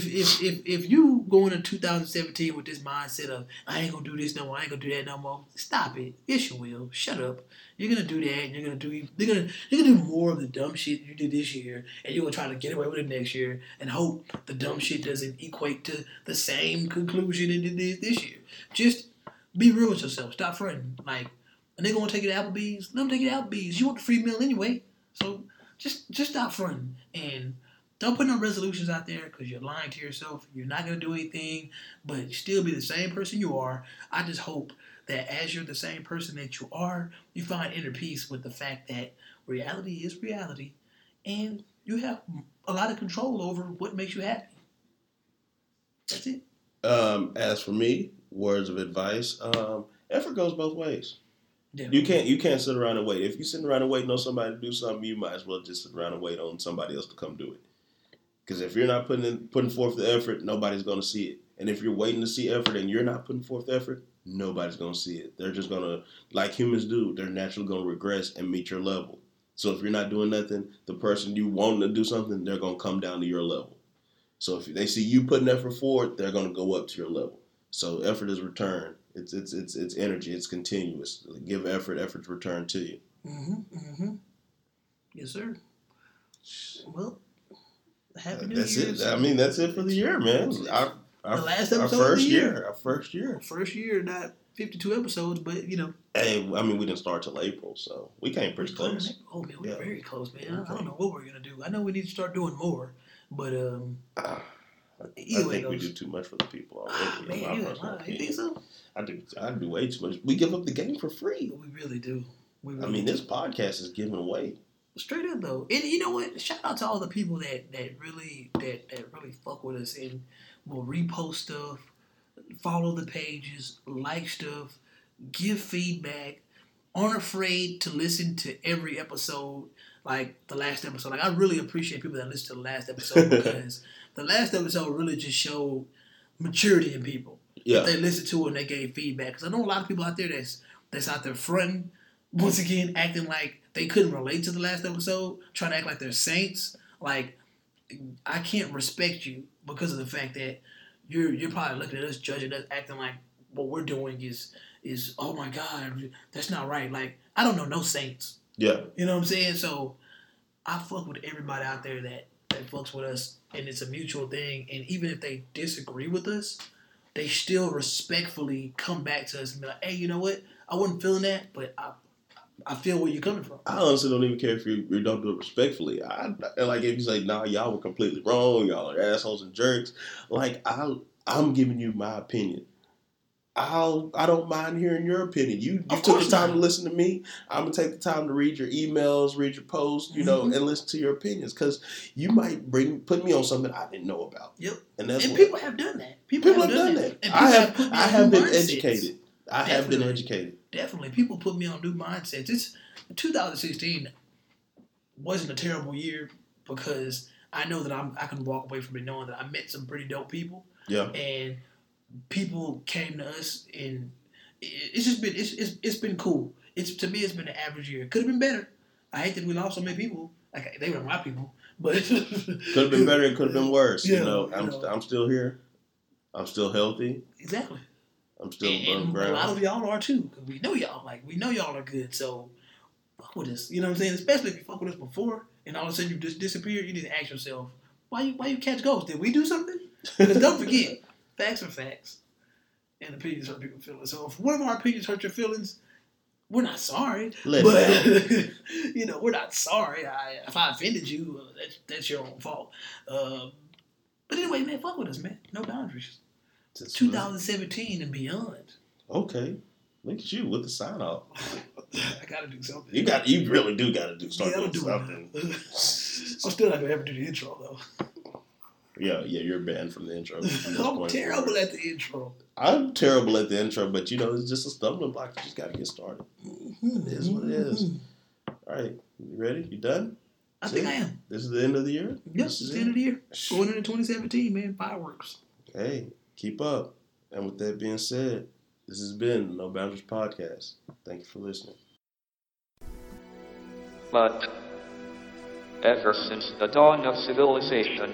if if if you go into 2017 with this mindset of I ain't gonna do this no more, I ain't gonna do that no more, stop it. Yes, you will. Shut up. You're gonna do that. And you're gonna do. You're gonna you're gonna do more of the dumb shit you did this year, and you're gonna try to get away with it next year, and hope the dumb shit doesn't equate to the same conclusion it did this year. Just be real with yourself. Stop fronting. Like a nigga gonna take you to Applebee's, let them take you to Applebee's. You want the free meal anyway, so just just stop fronting and don't put no resolutions out there because you're lying to yourself. You're not gonna do anything, but still be the same person you are. I just hope that as you're the same person that you are, you find inner peace with the fact that reality is reality, and you have a lot of control over what makes you happy. That's it. Um, as for me, words of advice. Um, effort goes both ways. You can't you can't sit around and wait. If you sitting around and waiting on somebody to do something, you might as well just sit around and wait on somebody else to come do it. Because if you're not putting in, putting forth the effort, nobody's going to see it. And if you're waiting to see effort and you're not putting forth effort, nobody's going to see it. They're just going to, like humans do, they're naturally going to regress and meet your level. So if you're not doing nothing, the person you want to do something, they're going to come down to your level. So if they see you putting effort forward, they're going to go up to your level. So effort is returned. It's it's it's it's energy. It's continuous. Give effort, effort's returned to you. Mm-hmm. Mm-hmm. Yes, sir. Well, happy New That's Year's. it. I mean, that's it for the year, man. Our, our, The last our episode of first year. year. Our first year. First year, not 52 episodes, but you know, Hey, I mean, we didn't start till April, so we came pretty close. Oh man, we're Yeah. very close, man. I- I don't know what we're gonna do. I know we need to start doing more, but um, Ah, I either think we do too much for the people already. Ah, in man, my you, think so? I do. I do way too much. We give up the game for free. We really do. We I mean, do. this podcast is giving away. straight up though, and you know what? Shout out to all the people that that really that that really fuck with us and will repost stuff, follow the pages, like stuff, give feedback, aren't afraid to listen to every episode. Like the last episode, like I really appreciate people that listen to the last episode because the last episode really just showed maturity in people. Yeah. They listened to it and they gave feedback. Because I know a lot of people out there that's that's out there fronting, once again acting like they couldn't relate to the last episode, trying to act like they're saints. Like I can't respect you because of the fact that you're you're probably looking at us, judging us, acting like what we're doing is is oh my god, that's not right. Like I don't know no saints. Yeah. You know what I'm saying? So I fuck with everybody out there that that fucks with us, and it's a mutual thing. And even if they disagree with us, they still respectfully come back to us and be like, "Hey, you know what? I wasn't feeling that, but I I feel where you're coming from." I honestly don't even care if you, you don't do it respectfully. I like if you say, "Nah, y'all were completely wrong. Y'all are assholes and jerks." Like I, I'm giving you my opinion. I'll, I don't mind hearing your opinion. You, you took the time not. to listen to me. I'm gonna take the time to read your emails, read your posts, you know, Mhm. and listen to your opinions because you might bring put me on something I didn't know about. Yep. And that's and what people have done that. People, people have done that. And I people have, I have been mindsets. educated. I have been educated. Definitely, people put me on new mindsets. It's 2016 wasn't a terrible year because I know that I'm I can walk away from it knowing that I met some pretty dope people Yeah. and people came to us and it's just been it's, it's, it's been cool. It's to me it's been an average year. Could have been better. I hate that we lost so many people. Like they were my people, but Could have been better. It could have been worse. Yeah, you know, I'm, know. I'm still here. I'm still healthy. Exactly. I'm still and, and a lot of y'all are too, because we know y'all like we know y'all are good. So fuck with us, you know what I'm saying? Especially if you fuck with us before, and all of a sudden you just disappear. You need to ask yourself, why you why you catch ghosts? Did we do something? Because don't forget, facts are facts. and opinions hurt people's feelings. So if one of our opinions hurt your feelings, we're not sorry. Let but you know, we're not sorry. I, if I offended you, uh, that's that's your own fault. Uh, but anyway, man, fuck with us, man. No boundaries. Just- 2017 and beyond. Okay. Look at you with the sign off. I gotta do something. You got you really do gotta do start Yeah, do something. I'm still not gonna ever do the intro though. Yeah, yeah, you're banned from the intro. from I'm terrible forward. at the intro. I'm terrible at the intro, but you know, it's just a stumbling block. You just gotta get started. Mm-hmm. It is what it is. Mm-hmm. All right, you ready? You done? I think I am. This is the end of the year? Yep, This it's is the end of the year. it? Going into 2017, man. Fireworks. Hey, keep up. And with that being said, this has been No Boundaries Podcast. Thank you for listening. But ever since the dawn of civilization,